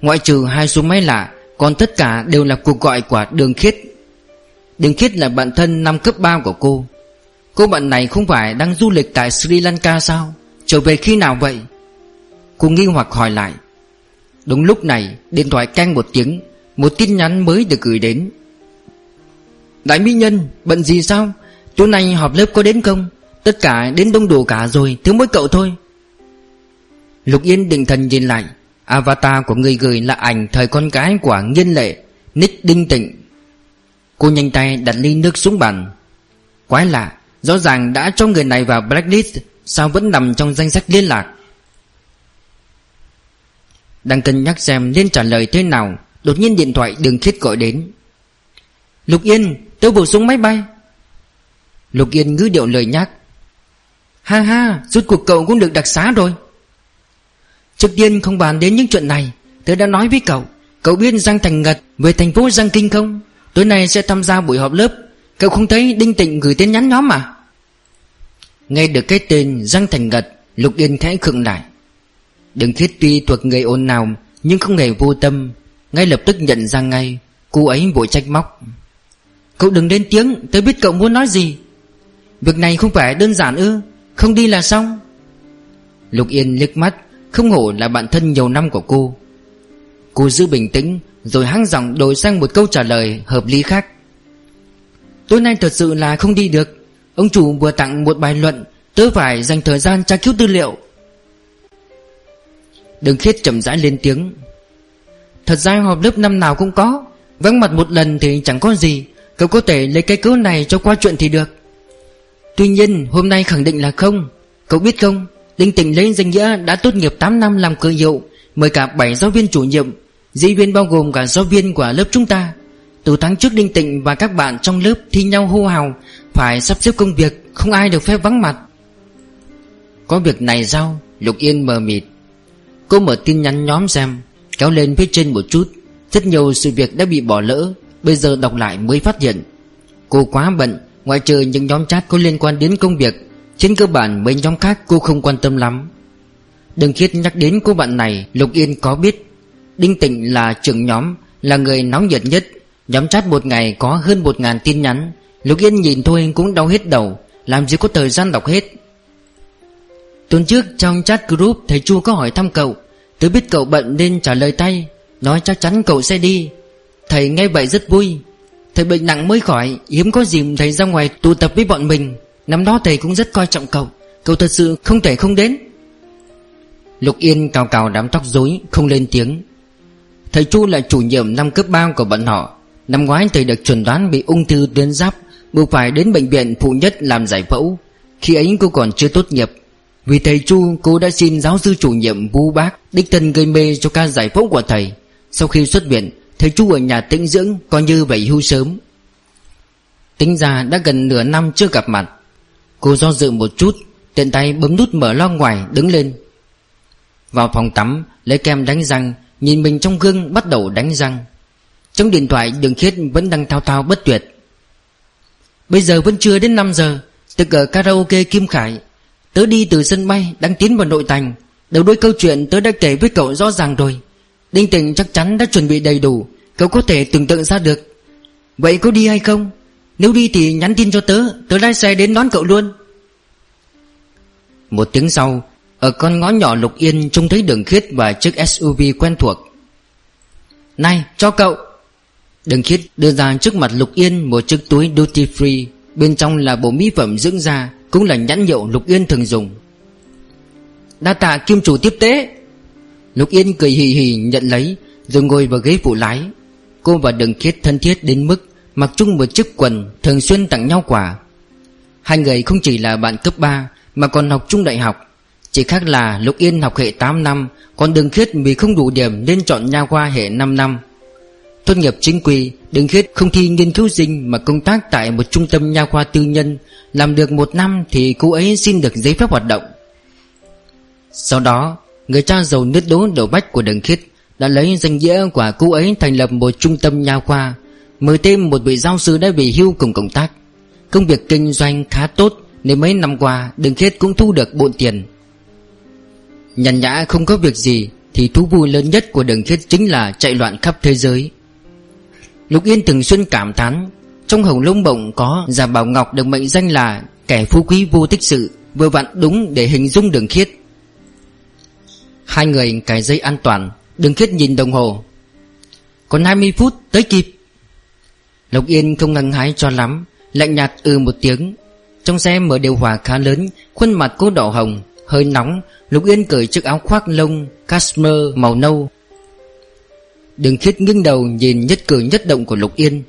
Ngoại trừ hai số máy lạ, Còn tất cả đều là cuộc gọi của Đường Khiết. Đường Khiết là bạn thân năm cấp 3 của cô. Cô bạn này không phải đang du lịch tại Sri Lanka sao? Trở về khi nào vậy? Cô nghi hoặc hỏi lại. Đúng lúc này, điện thoại canh một tiếng, Một tin nhắn mới được gửi đến. Đại mỹ nhân, Bận gì sao? Chỗ này họp lớp có đến không? Tất cả đến đông đủ cả rồi Thiếu mỗi cậu thôi. Lục Yên định thần nhìn lại. Avatar của người gửi là ảnh thời con gái của Nghiên Lệ Nick Đinh Tịnh. Cô nhanh tay đặt ly nước xuống bàn. Quái lạ Rõ ràng đã cho người này vào blacklist, Sao vẫn nằm trong danh sách liên lạc? Đang cân nhắc xem nên trả lời thế nào, Đột nhiên điện thoại đường khiết gọi đến. Lục Yên, Tớ bổ sung máy bay. Lục Yên ngữ điệu lời nhắc. Ha ha, rút cuộc cậu cũng được đặc xá rồi. Trước tiên không bàn đến những chuyện này, Tớ đã nói với cậu. Cậu biết Giang Thành Ngật về thành phố Giang Kinh không? Tối nay sẽ tham gia buổi họp lớp. Cậu không thấy Đinh Tịnh gửi tin nhắn nhóm mà Nghe được cái tên Giang Thành Ngật, Lục Yên khẽ khựng lại. Đừng khiết tuy thuộc người ồn nào Nhưng không hề vô tâm. Ngay lập tức nhận ra ngay, Cô ấy vội trách móc. Cậu đừng lên tiếng, Tớ biết cậu muốn nói gì. Việc này không phải đơn giản ư? Không đi là xong. Lục Yên liếc mắt, Không hổ là bạn thân nhiều năm của cô. Cô giữ bình tĩnh, Rồi hăng giọng đổi sang một câu trả lời hợp lý khác. Tối nay thật sự là không đi được. Ông chủ vừa tặng một bài luận, Tớ phải dành thời gian tra cứu tư liệu. Đường khiết chậm rãi lên tiếng. Thật ra họp lớp năm nào cũng có, Vắng mặt một lần thì chẳng có gì. Cậu có thể lấy cái cớ này cho qua chuyện thì được. Tuy nhiên, hôm nay khẳng định là không. Cậu biết không Đinh Tịnh lấy danh nghĩa đã tốt nghiệp 8 năm làm cơ hiệu, Mời cả 7 giáo viên chủ nhiệm Dĩ viên bao gồm cả giáo viên của lớp chúng ta. Từ tháng trước Đinh Tịnh và các bạn trong lớp thi nhau hô hào, Phải sắp xếp công việc, Không ai được phép vắng mặt. Có việc này sao? Lục Yên mờ mịt. Cô mở tin nhắn nhóm xem, Kéo lên phía trên một chút. Rất nhiều sự việc đã bị bỏ lỡ, Bây giờ đọc lại mới phát hiện. Cô quá bận, Ngoại trừ những nhóm chat có liên quan đến công việc, Trên cơ bản mấy nhóm khác cô không quan tâm lắm. Đừng khiết nhắc đến cô bạn này, Lục Yên có biết. Đinh Tịnh là trưởng nhóm, Là người nóng nhiệt nhất. Nhóm chat một ngày có hơn một ngàn tin nhắn. Lục Yên nhìn thôi cũng đau hết đầu, Làm gì có thời gian đọc hết. Tuần trước trong chat group, Thầy Chu có hỏi thăm cậu. Tớ biết cậu bận nên trả lời tay, Nói chắc chắn cậu sẽ đi. Thầy nghe vậy rất vui. Thầy bệnh nặng mới khỏi, Hiếm có dịp thầy ra ngoài tụ tập với bọn mình. Năm đó thầy cũng rất coi trọng cậu. Cậu thật sự không thể không đến. Lục Yên cào cào đám tóc rối, Không lên tiếng. Thầy Chu là chủ nhiệm năm cấp 3 của bọn họ. Năm ngoái thầy được chuẩn đoán bị ung thư tuyến giáp, Buộc phải đến bệnh viện phụ nhất làm giải phẫu. Khi ấy cô còn chưa tốt nghiệp. Vì thầy Chu, cô đã xin giáo sư chủ nhiệm Vũ Bác Đích thân gây mê cho ca giải phẫu của thầy. Sau khi xuất viện, Thầy Chu ở nhà tĩnh dưỡng, Coi như vậy hưu sớm. Tính ra đã gần nửa năm chưa gặp mặt. Cô do dự một chút, Tiện tay bấm nút mở lo ngoài, đứng lên. Vào phòng tắm, Lấy kem đánh răng, Nhìn mình trong gương bắt đầu đánh răng. Trong điện thoại, đường khiết vẫn đang thao thao bất tuyệt. Bây giờ vẫn chưa đến 5 giờ Từ ở karaoke Kim Khải, Tớ đi từ sân bay đang tiến vào nội thành. Đầu đuôi câu chuyện tớ đã kể với cậu rõ ràng rồi. Đinh tình chắc chắn đã chuẩn bị đầy đủ, Cậu có thể tưởng tượng ra được. Vậy có đi hay không? Nếu đi thì nhắn tin cho tớ Tớ lái xe đến đón cậu luôn. Một tiếng sau, Ở con ngõ nhỏ Lục Yên Trông thấy đường khiết và chiếc SUV quen thuộc. Này, cho cậu! Đường khiết đưa ra trước mặt Lục Yên Một chiếc túi duty free. Bên trong là bộ mỹ phẩm dưỡng da, Cũng là nhãn hiệu Lục Yên thường dùng. Đa tạ kim chủ tiếp tế. Lục Yên cười hì hì nhận lấy, Rồi ngồi vào ghế phụ lái. Cô và Đường Khiết thân thiết đến mức Mặc chung một chiếc quần Thường xuyên tặng nhau quà. Hai người không chỉ là bạn cấp 3 Mà còn học chung đại học. Chỉ khác là Lục Yên học hệ 8 năm, Còn Đường Khiết vì không đủ điểm Nên chọn nha khoa hệ 5 năm. Tốt nghiệp chính quy, Đường Khiết không thi nghiên cứu sinh Mà công tác tại một trung tâm nha khoa tư nhân, Làm được một năm thì cô ấy xin được giấy phép hoạt động. Sau đó, Người cha giàu nứt đố đầu bách của Đường Khiết Đã lấy danh nghĩa của cô ấy thành lập một trung tâm nha khoa, Mời thêm một vị giáo sư đã về hưu cùng công tác. Công việc kinh doanh khá tốt Nên mấy năm qua Đường Khiết cũng thu được bộn tiền. Nhàn nhã không có việc gì Thì thú vui lớn nhất của Đường Khiết chính là chạy loạn khắp thế giới. Lục Yên thường xuyên cảm thán, Trong hồng lông bổng có Giả Bảo Ngọc được mệnh danh là Kẻ phú quý vô tích sự, Vừa vặn đúng để hình dung Đường Khiết. Hai người cài dây an toàn, đường khiết nhìn đồng hồ. Còn 20 phút tới kịp. Lục Yên không ngăn hái cho lắm, Lạnh nhạt ừ một tiếng. Trong xe mở điều hòa khá lớn, Khuôn mặt cô đỏ hồng, Hơi nóng. Lục Yên cởi chiếc áo khoác lông, Cashmere màu nâu Đừng khiết ngưng đầu nhìn nhất cử nhất động của Lục Yên.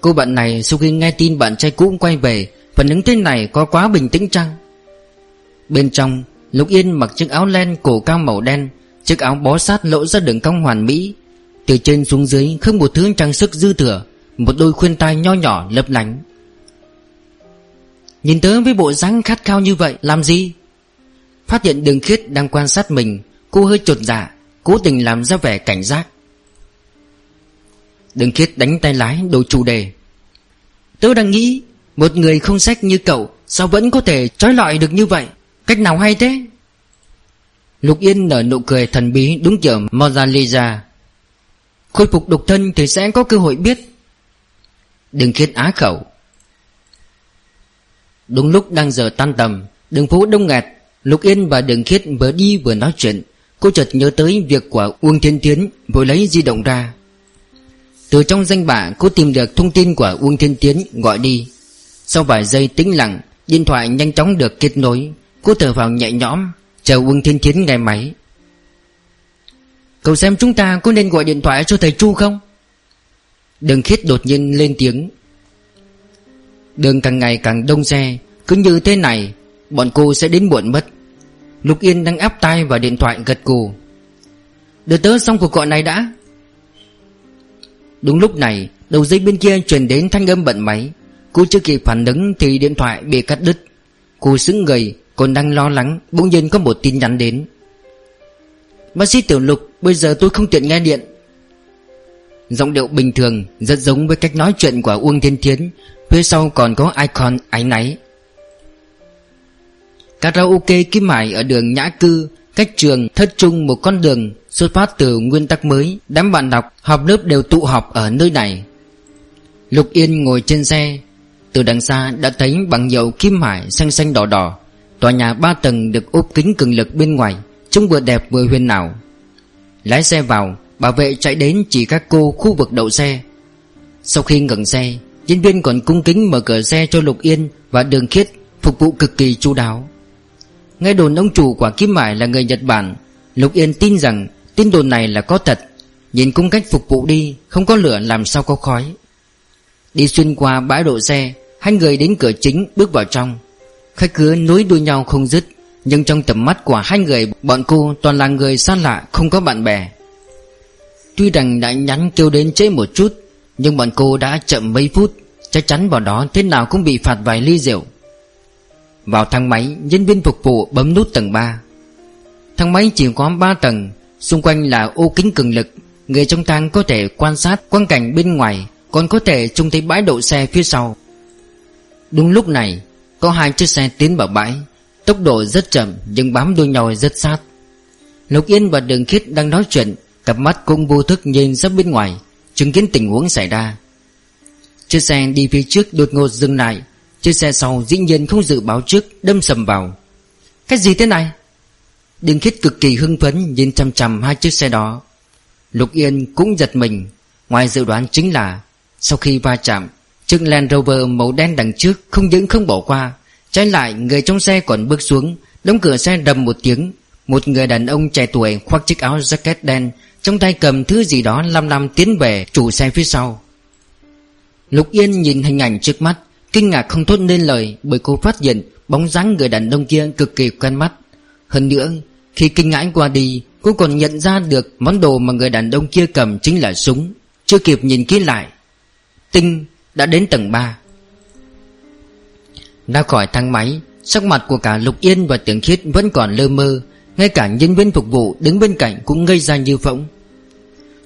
Cô bạn này sau khi nghe tin bạn trai cũ quay về, Phản ứng thế này có quá bình tĩnh chăng? Bên trong, Lục Yên mặc chiếc áo len cổ cao màu đen, Chiếc áo bó sát lộ ra đường cong hoàn mỹ. Từ trên xuống dưới không một thứ trang sức dư thừa, Một đôi khuyên tai nho nhỏ lấp lánh. Nhìn tớ với bộ dáng khát khao như vậy, Làm gì? Phát hiện đường khiết đang quan sát mình, Cô hơi chột dạ. Cố tình làm ra vẻ cảnh giác. Đừng khiết đánh tay lái đổi chủ đề. Tớ đang nghĩ, Một người không sách như cậu, Sao vẫn có thể trói lọi được như vậy? Cách nào hay thế? Lục Yên nở nụ cười thần bí đúng kiểu Mona Lisa Khôi phục độc thân thì sẽ có cơ hội biết. Đừng khiết á khẩu. Đúng lúc đang giờ tan tầm, Đường phố đông nghẹt, Lục Yên và Đường Khiết vừa đi vừa nói chuyện. Cô chợt nhớ tới việc của Uông Thiên Tiến Vội lấy di động ra. Từ trong danh bạ, cô tìm được thông tin của Uông Thiên Tiến gọi đi. Sau vài giây tĩnh lặng, Điện thoại nhanh chóng được kết nối. Cô thở vào nhẹ nhõm, Chờ Uông Thiên Tiến nghe máy. Cậu xem chúng ta có nên gọi điện thoại cho thầy Chu không? Đường khiết đột nhiên lên tiếng. Đường càng ngày càng đông xe, Cứ như thế này, Bọn cô sẽ đến muộn mất. Lục Yên đang áp tay vào điện thoại gật cù Đưa tớ xong cuộc gọi này đã. Đúng lúc này, Đầu dây bên kia truyền đến thanh âm bận máy. Cô chưa kịp phản ứng Thì điện thoại bị cắt đứt. Cô xứng người, còn đang lo lắng, Bỗng nhiên có một tin nhắn đến. Bác sĩ Tiểu Lục, Bây giờ tôi không tiện nghe điện. Giọng điệu bình thường, Rất giống với cách nói chuyện của Uông Thiên Thiến. Phía sau còn có icon ái náy. Karaoke Kim Hải ở đường Nhã Cư, Cách trường thất trung một con đường Xuất phát từ nguyên tắc mới, Đám bạn đọc học lớp đều tụ họp ở nơi này. Lục Yên ngồi trên xe, Từ đằng xa đã thấy bằng dầu Kim Hải xanh xanh đỏ đỏ. Tòa nhà ba tầng được ốp kính cường lực bên ngoài, Trông vừa đẹp vừa huyền ảo. Lái xe vào, Bảo vệ chạy đến chỉ các cô khu vực đậu xe. Sau khi ngừng xe, Nhân viên còn cung kính mở cửa xe cho Lục Yên Và Đường Khiết Phục vụ cực kỳ chu đáo. Nghe đồn ông chủ quả Kim Mải là người Nhật Bản. Lục Yên tin rằng Tin đồn này là có thật. Nhìn cung cách phục vụ đi, Không có lửa làm sao có khói. Đi xuyên qua bãi đỗ xe, Hai người đến cửa chính bước vào trong. Khách cứ nối đuôi nhau không dứt, Nhưng trong tầm mắt của hai người, Bọn cô toàn là người xa lạ, Không có bạn bè. Tuy rằng đã nhắn kêu đến trễ một chút, Nhưng bọn cô đã chậm mấy phút, Chắc chắn vào đó thế nào cũng bị phạt vài ly rượu. Vào thang máy, Nhân viên phục vụ bấm nút tầng 3 Thang máy chỉ có 3 tầng, Xung quanh là ô kính cường lực. Người trong thang có thể quan sát quang cảnh bên ngoài, Còn có thể trông thấy bãi đậu xe phía sau. Đúng lúc này, Có hai chiếc xe tiến vào bãi. Tốc độ rất chậm, nhưng bám đuôi nhau rất sát. Lục Yên và Đường Khiết đang nói chuyện, Cặp mắt cũng vô thức nhìn ra bên ngoài, Chứng kiến tình huống xảy ra. Chiếc xe đi phía trước đột ngột dừng lại. Chiếc xe sau dĩ nhiên không dự báo trước, Đâm sầm vào. Cái gì thế này? Đường Khiết cực kỳ hưng phấn Nhìn chăm chăm hai chiếc xe đó. Lục Yên cũng giật mình. Ngoài dự đoán chính là, Sau khi va chạm, Chiếc Land Rover màu đen đằng trước Không những không bỏ qua, Trái lại người trong xe còn bước xuống, Đóng cửa xe đầm một tiếng. Một người đàn ông trẻ tuổi khoác chiếc áo jacket đen, Trong tay cầm thứ gì đó lăm lăm tiến về chủ xe phía sau. Lục Yên nhìn hình ảnh trước mắt Kinh ngạc không thốt nên lời, Bởi cô phát hiện bóng dáng người đàn ông kia cực kỳ quen mắt. Hơn nữa, Khi kinh ngãi qua đi, Cô còn nhận ra được món đồ mà người đàn ông kia cầm chính là súng. Chưa kịp nhìn kỹ lại, Tinh đã đến tầng 3 ra khỏi thang máy, Sắc mặt của cả Lục Yên và Tưởng Khiết vẫn còn lơ mơ, Ngay cả nhân viên phục vụ đứng bên cạnh cũng ngây ra như phỗng.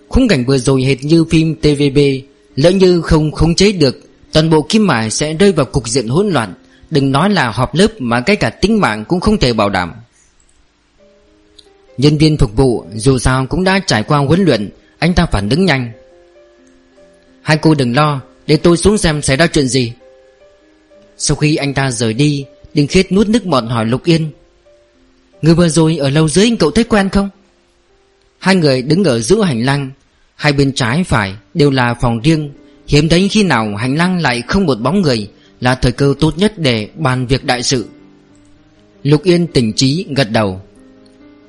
Khung cảnh vừa rồi hệt như phim TVB Lỡ như không khống chế được Toàn bộ kim mài sẽ rơi vào cục diện hỗn loạn. Đừng nói là họp lớp mà ngay cả tính mạng cũng không thể bảo đảm. Nhân viên phục vụ dù sao cũng đã trải qua huấn luyện. Anh ta phản ứng nhanh. Hai cô đừng lo, Để tôi xuống xem xảy ra chuyện gì. Sau khi anh ta rời đi, Đinh Khiết nuốt nước bọt hỏi Lục Yên. Người vừa rồi ở lâu dưới cậu thấy quen không? Hai người đứng ở giữa hành lang. Hai bên trái phải đều là phòng riêng. Hiếm thấy khi nào hành lang lại không một bóng người Là thời cơ tốt nhất để bàn việc đại sự. Lục Yên tỉnh trí, gật đầu.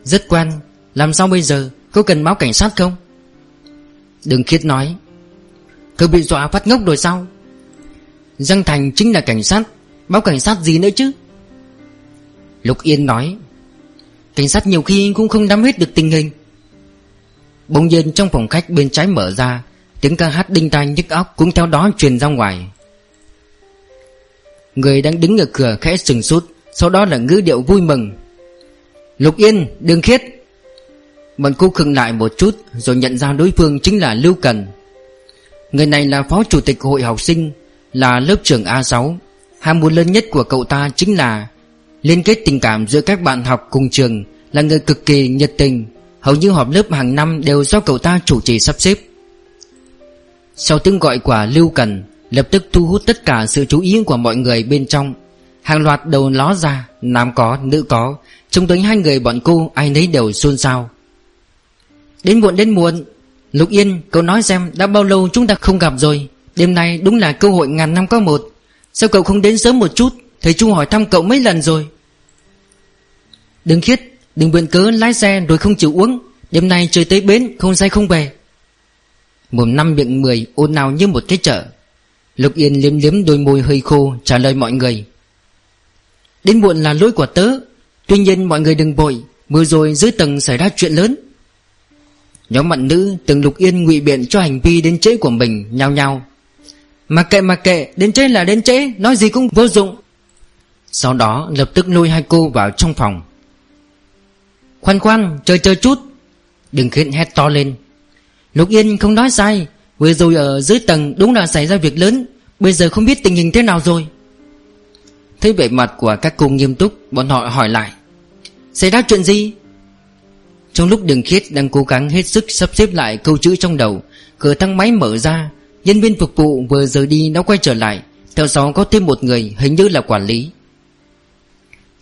Rất quen Làm sao bây giờ? Có cần báo cảnh sát không? Đừng khiết nói. Cứ bị dọa phát ngốc rồi sao? Giang Thành chính là cảnh sát, Báo cảnh sát gì nữa chứ? Lục Yên nói. Cảnh sát nhiều khi cũng không nắm hết được tình hình. Bỗng nhiên trong phòng khách bên trái mở ra Tiếng ca hát đinh tai nhức óc cũng theo đó truyền ra ngoài. Người đang đứng ở cửa khẽ sừng sút Sau đó là ngữ điệu vui mừng. Lục Yên, Đường Khiết. Bọn cô khựng lại một chút Rồi nhận ra đối phương chính là Lưu Cần. Người này là phó chủ tịch hội học sinh Là lớp trưởng A6 Ham muốn lớn nhất của cậu ta chính là Liên kết tình cảm giữa các bạn học cùng trường Là người cực kỳ nhiệt tình. Hầu như họp lớp hàng năm đều do cậu ta chủ trì sắp xếp. Sau tiếng gọi của Lưu Cần Lập tức thu hút tất cả sự chú ý của mọi người bên trong. Hàng loạt đầu ló ra Nam có, nữ có. Trông tới hai người bọn cô ai nấy đều xôn xao. Đến muộn đến muộn Lục Yên cậu nói xem đã bao lâu chúng ta không gặp rồi. Đêm nay đúng là cơ hội ngàn năm có một. Sao cậu không đến sớm một chút? Thầy Chu hỏi thăm cậu mấy lần rồi. Đừng khiết Đừng biện cớ lái xe rồi không chịu uống. Đêm nay trời tới bến không say không về. Mồm năm miệng mười ôn nào như một cái chợ. Lục Yên liếm liếm đôi môi hơi khô, Trả lời mọi người. Đến muộn là lỗi của tớ. Tuy nhiên mọi người đừng vội, Vừa rồi dưới tầng xảy ra chuyện lớn. Nhóm bạn nữ từng Lục Yên ngụy biện cho hành vi đến trễ của mình, Nhao nhao. Mà kệ mà kệ, Đến trễ là đến trễ, Nói gì cũng vô dụng. Sau đó, lập tức lôi hai cô vào trong phòng. Khoan khoan, chờ chờ chút. Đừng khiến hét to lên. Lục Yên không nói sai Vừa rồi ở dưới tầng đúng là xảy ra việc lớn Bây giờ không biết tình hình thế nào rồi. Thấy vẻ mặt của các cô nghiêm túc Bọn họ hỏi lại. Xảy ra chuyện gì? Trong lúc đường khiết đang cố gắng hết sức sắp xếp lại câu chữ trong đầu Cửa thang máy mở ra Nhân viên phục vụ vừa rời đi đã quay trở lại Theo sau có thêm một người hình như là quản lý.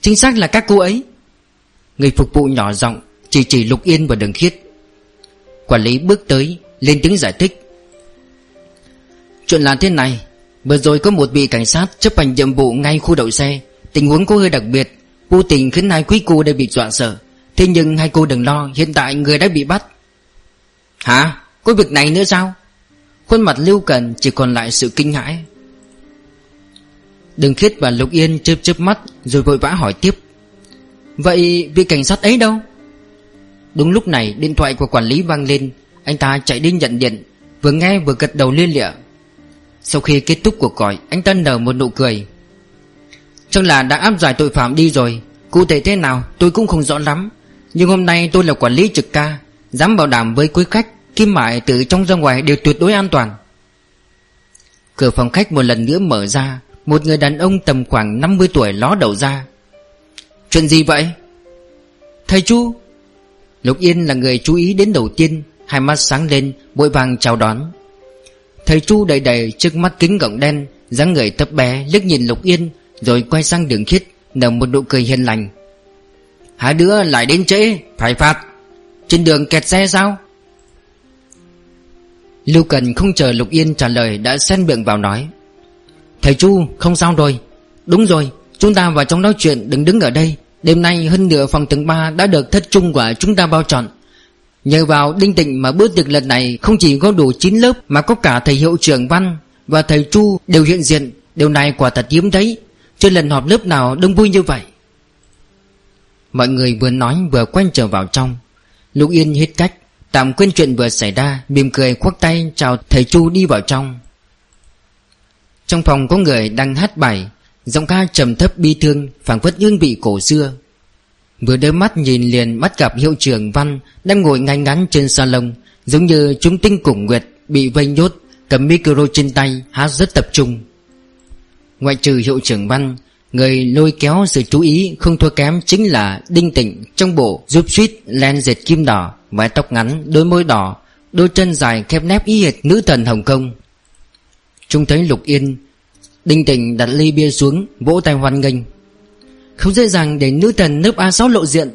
Chính xác là các cô ấy. Người phục vụ nhỏ giọng Chỉ chỉ Lục Yên và Đường Khiết Quản lý bước tới, Lên tiếng giải thích Chuyện là thế này, Vừa rồi có một vị cảnh sát chấp hành nhiệm vụ ngay khu đậu xe Tình huống có hơi đặc biệt, Vô tình khiến hai quý cô đều bị dọa sợ Thế nhưng hai cô đừng lo, Hiện tại người đã bị bắt Hả? Có việc này nữa sao? Khuôn mặt Lưu Cần chỉ còn lại sự kinh hãi Đường Khiết và Lục Yên chớp chớp mắt Rồi vội vã hỏi tiếp Vậy vị cảnh sát ấy đâu? Đúng lúc này, điện thoại của quản lý vang lên. Anh ta chạy đi nhận điện, Vừa nghe vừa gật đầu liên lịa. Sau khi kết thúc cuộc gọi, Anh ta nở một nụ cười. Chắc là đã áp giải tội phạm đi rồi. Cụ thể thế nào, tôi cũng không rõ lắm. Nhưng hôm nay tôi là quản lý trực ca, Dám bảo đảm với quý khách, Kim mại từ trong ra ngoài đều tuyệt đối an toàn. Cửa phòng khách một lần nữa mở ra, Một người đàn ông tầm khoảng 50 tuổi ló đầu ra. Chuyện gì vậy? Thầy Chu Lục Yên là người chú ý đến đầu tiên, Hai mắt sáng lên, vội vàng chào đón. Thầy Chu đầy đầy trước mắt kính gọng đen, dáng người thấp bé, liếc nhìn Lục Yên, Rồi quay sang đường khiết, Nở một nụ cười hiền lành. Hai đứa lại đến trễ, Phải phạt. Trên đường kẹt xe sao? Lưu Cần không chờ Lục Yên trả lời Đã xen miệng vào nói. Thầy Chu, không sao rồi. Đúng rồi, Chúng ta vào trong nói chuyện, đừng đứng ở đây. Đêm nay hơn nửa phòng tầng 3 đã được thất trung của chúng ta bao trọn. Nhờ vào đinh tịnh mà bữa tiệc lần này không chỉ có đủ 9 lớp Mà có cả thầy hiệu trưởng Văn và thầy Chu đều hiện diện. Điều này quả thật hiếm thấy. Chưa lần họp lớp nào đông vui như vậy. Mọi người vừa nói vừa quay trở vào trong. Lục Yên hết cách, Tạm quên chuyện vừa xảy ra, Mỉm cười khoác tay chào thầy Chu đi vào trong. Trong phòng có người đang hát bài. Giọng ca trầm thấp bi thương phảng phất hương vị cổ xưa Vừa đôi mắt nhìn liền bắt gặp hiệu trưởng Văn Đang ngồi ngay ngắn trên salon Giống như chúng tinh cùng nguyệt Bị vây nhốt Cầm micro trên tay hát rất tập trung Ngoại trừ hiệu trưởng Văn Người lôi kéo sự chú ý không thua kém chính là Đinh Tịnh trong bộ giúp suýt len dệt kim đỏ, mái tóc ngắn, đôi môi đỏ, đôi chân dài khép nép y hệt nữ thần Hồng Kông. Chúng thấy Lục Yên Đinh Tịnh đặt ly bia xuống, Vỗ tay hoan nghênh. Không dễ dàng để nữ thần nước A6 lộ diện.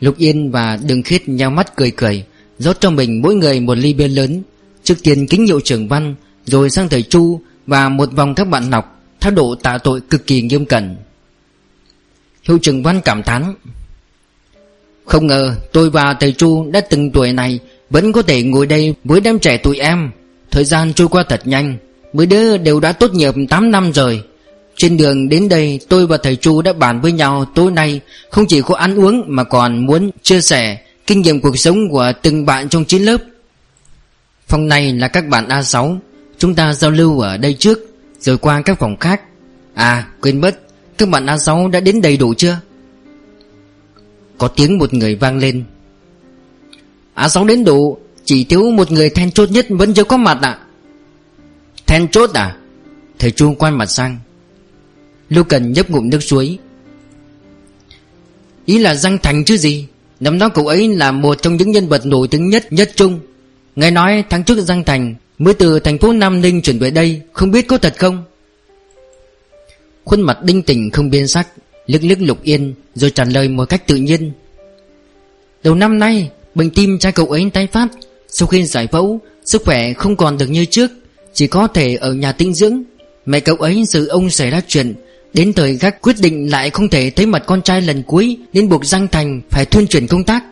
Lục Yên và Đường Khiết nhau mắt cười cười, rót cho mình mỗi người một ly bia lớn, Trước tiên kính hiệu trưởng văn, Rồi sang thầy Chu Và một vòng các bạn học Thái độ tạ tội cực kỳ nghiêm cẩn. Hiệu trưởng văn cảm thán, Không ngờ tôi và thầy Chu đã từng tuổi này Vẫn có thể ngồi đây với đám trẻ tụi em. Thời gian trôi qua thật nhanh. Mấy đứa đều đã tốt nghiệp 8 năm rồi. Trên đường đến đây, tôi và thầy Chu đã bàn với nhau tối nay, Không chỉ có ăn uống mà còn muốn chia sẻ Kinh nghiệm cuộc sống của từng bạn trong chín lớp. Phòng này là các bạn A6 Chúng ta giao lưu ở đây trước, Rồi qua các phòng khác. À quên mất, Các bạn A6 đã đến đầy đủ chưa? Có tiếng một người vang lên. A6 đến đủ, Chỉ thiếu một người then chốt nhất vẫn chưa có mặt ạ. à? Then chốt à? Thầy Chu quan mặt sang. Lưu Cần nhấp ngụm nước suối. Ý là răng Thành chứ gì? Năm đó cậu ấy là một trong những nhân vật nổi tiếng nhất nhất trung. Nghe nói tháng trước Giang Thành Mới từ thành phố Nam Ninh chuyển về đây, Không biết có thật không? Khuôn mặt đinh tình không biên sắc, Lức lức lục yên, Rồi trả lời một cách tự nhiên. Đầu năm nay, Bệnh tim cha cậu ấy tái phát, Sau khi giải phẫu, Sức khỏe không còn được như trước. Chỉ có thể ở nhà tinh dưỡng. Mẹ cậu ấy dự ông xảy ra chuyện. Đến thời khắc quyết định lại không thể thấy mặt con trai lần cuối, Nên buộc Giang Thành phải thuyên chuyển công tác.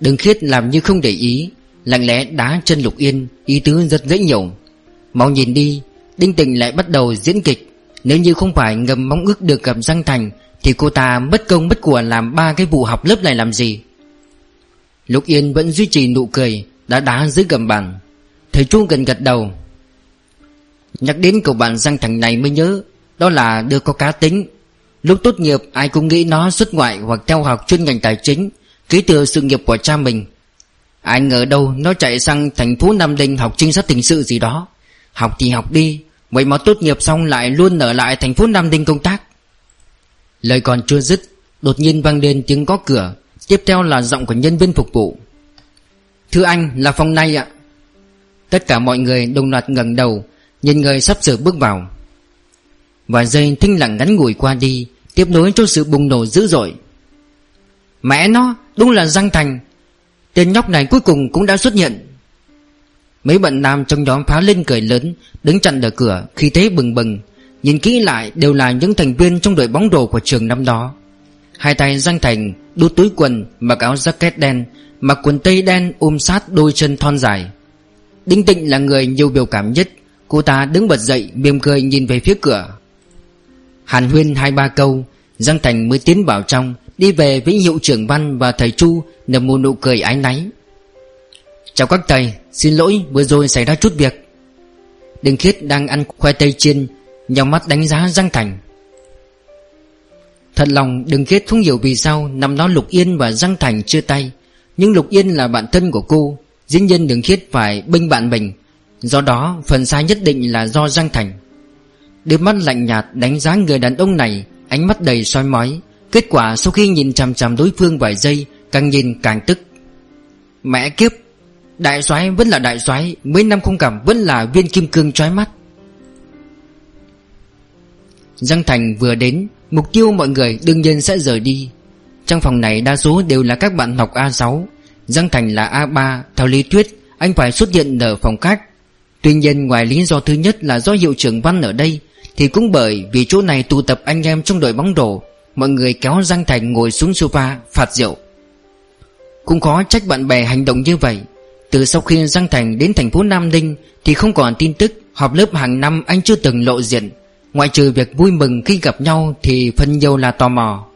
Đừng khiết làm như không để ý, Lặng lẽ đá chân Lục Yên, Ý tứ rất dễ nhiều Mau nhìn đi, Đinh Tình lại bắt đầu diễn kịch. Nếu như không phải ngầm mong ước được gặp Giang Thành, Thì cô ta mất công mất của làm ba cái vụ học lớp này làm gì? Lục Yên vẫn duy trì nụ cười, Đã đá dưới gầm bàn. Thầy Chu gần gật đầu. Nhắc đến cậu bạn răng thẳng này mới nhớ, Đó là đứa có cá tính. Lúc tốt nghiệp, ai cũng nghĩ nó xuất ngoại Hoặc theo học chuyên ngành tài chính, Kế thừa sự nghiệp của cha mình. Ai ngờ đâu nó chạy sang thành phố Nam Định học trinh sát tình sự gì đó. Học thì học đi, Vậy mà tốt nghiệp xong lại luôn ở lại thành phố Nam Định công tác. Lời còn chưa dứt, Đột nhiên vang lên tiếng có cửa, Tiếp theo là giọng của nhân viên phục vụ. Thưa anh, là phòng này ạ. Tất cả mọi người đồng loạt ngẩng đầu Nhìn người sắp sửa bước vào. Vài giây thinh lặng ngắn ngủi qua đi, Tiếp nối cho sự bùng nổ dữ dội. Mẹ nó, Đúng là Giang Thành. Tên nhóc này cuối cùng cũng đã xuất hiện. Mấy bạn nam trong nhóm phá lên cười lớn, Đứng chặn ở cửa, khi thế bừng bừng. Nhìn kỹ lại, đều là những thành viên trong đội bóng rổ của trường năm đó. Hai tay Giang Thành, đút túi quần, Mặc áo jacket đen, Mặc quần tây đen, ôm sát đôi chân thon dài. Đinh Tịnh là người nhiều biểu cảm nhất. Cô ta đứng bật dậy, mỉm cười nhìn về phía cửa. Hàn huyên hai ba câu, Giang Thành mới tiến vào trong, Đi về với hiệu trưởng văn và thầy Chu, Nở một nụ cười ái náy. Chào các thầy, Xin lỗi, vừa rồi xảy ra chút việc. Đừng khiết đang ăn khoai tây chiên Nhào mắt đánh giá Giang Thành. Thật lòng đừng khiết không hiểu vì sao Năm đó Lục Yên và Giang Thành chưa tay. Nhưng Lục Yên là bạn thân của cô, Dĩ nhiên đừng khiết phải bênh bạn mình. Do đó, phần sai nhất định là do Giang Thành. Đôi mắt lạnh nhạt đánh giá người đàn ông này, Ánh mắt đầy soi mói. Kết quả sau khi nhìn chằm chằm đối phương vài giây, Càng nhìn càng tức. Mẹ kiếp, Đại soái vẫn là đại soái, Mấy năm không cảm vẫn là viên kim cương trói mắt. Giang Thành vừa đến, Mục tiêu mọi người đương nhiên sẽ rời đi. Trong phòng này đa số đều là các bạn học A6 Giang Thành là A3 Theo lý thuyết, Anh phải xuất hiện ở phòng khác. Tuy nhiên ngoài lý do thứ nhất là do hiệu trưởng Văn ở đây, Thì cũng bởi vì chỗ này tụ tập anh em trong đội bóng rổ Mọi người kéo Giang Thành ngồi xuống sofa phạt rượu. Cũng khó trách bạn bè hành động như vậy. Từ sau khi Giang Thành đến thành phố Nam Ninh Thì không còn tin tức Họp lớp hàng năm anh chưa từng lộ diện. Ngoại trừ việc vui mừng khi gặp nhau Thì phần nhiều là tò mò.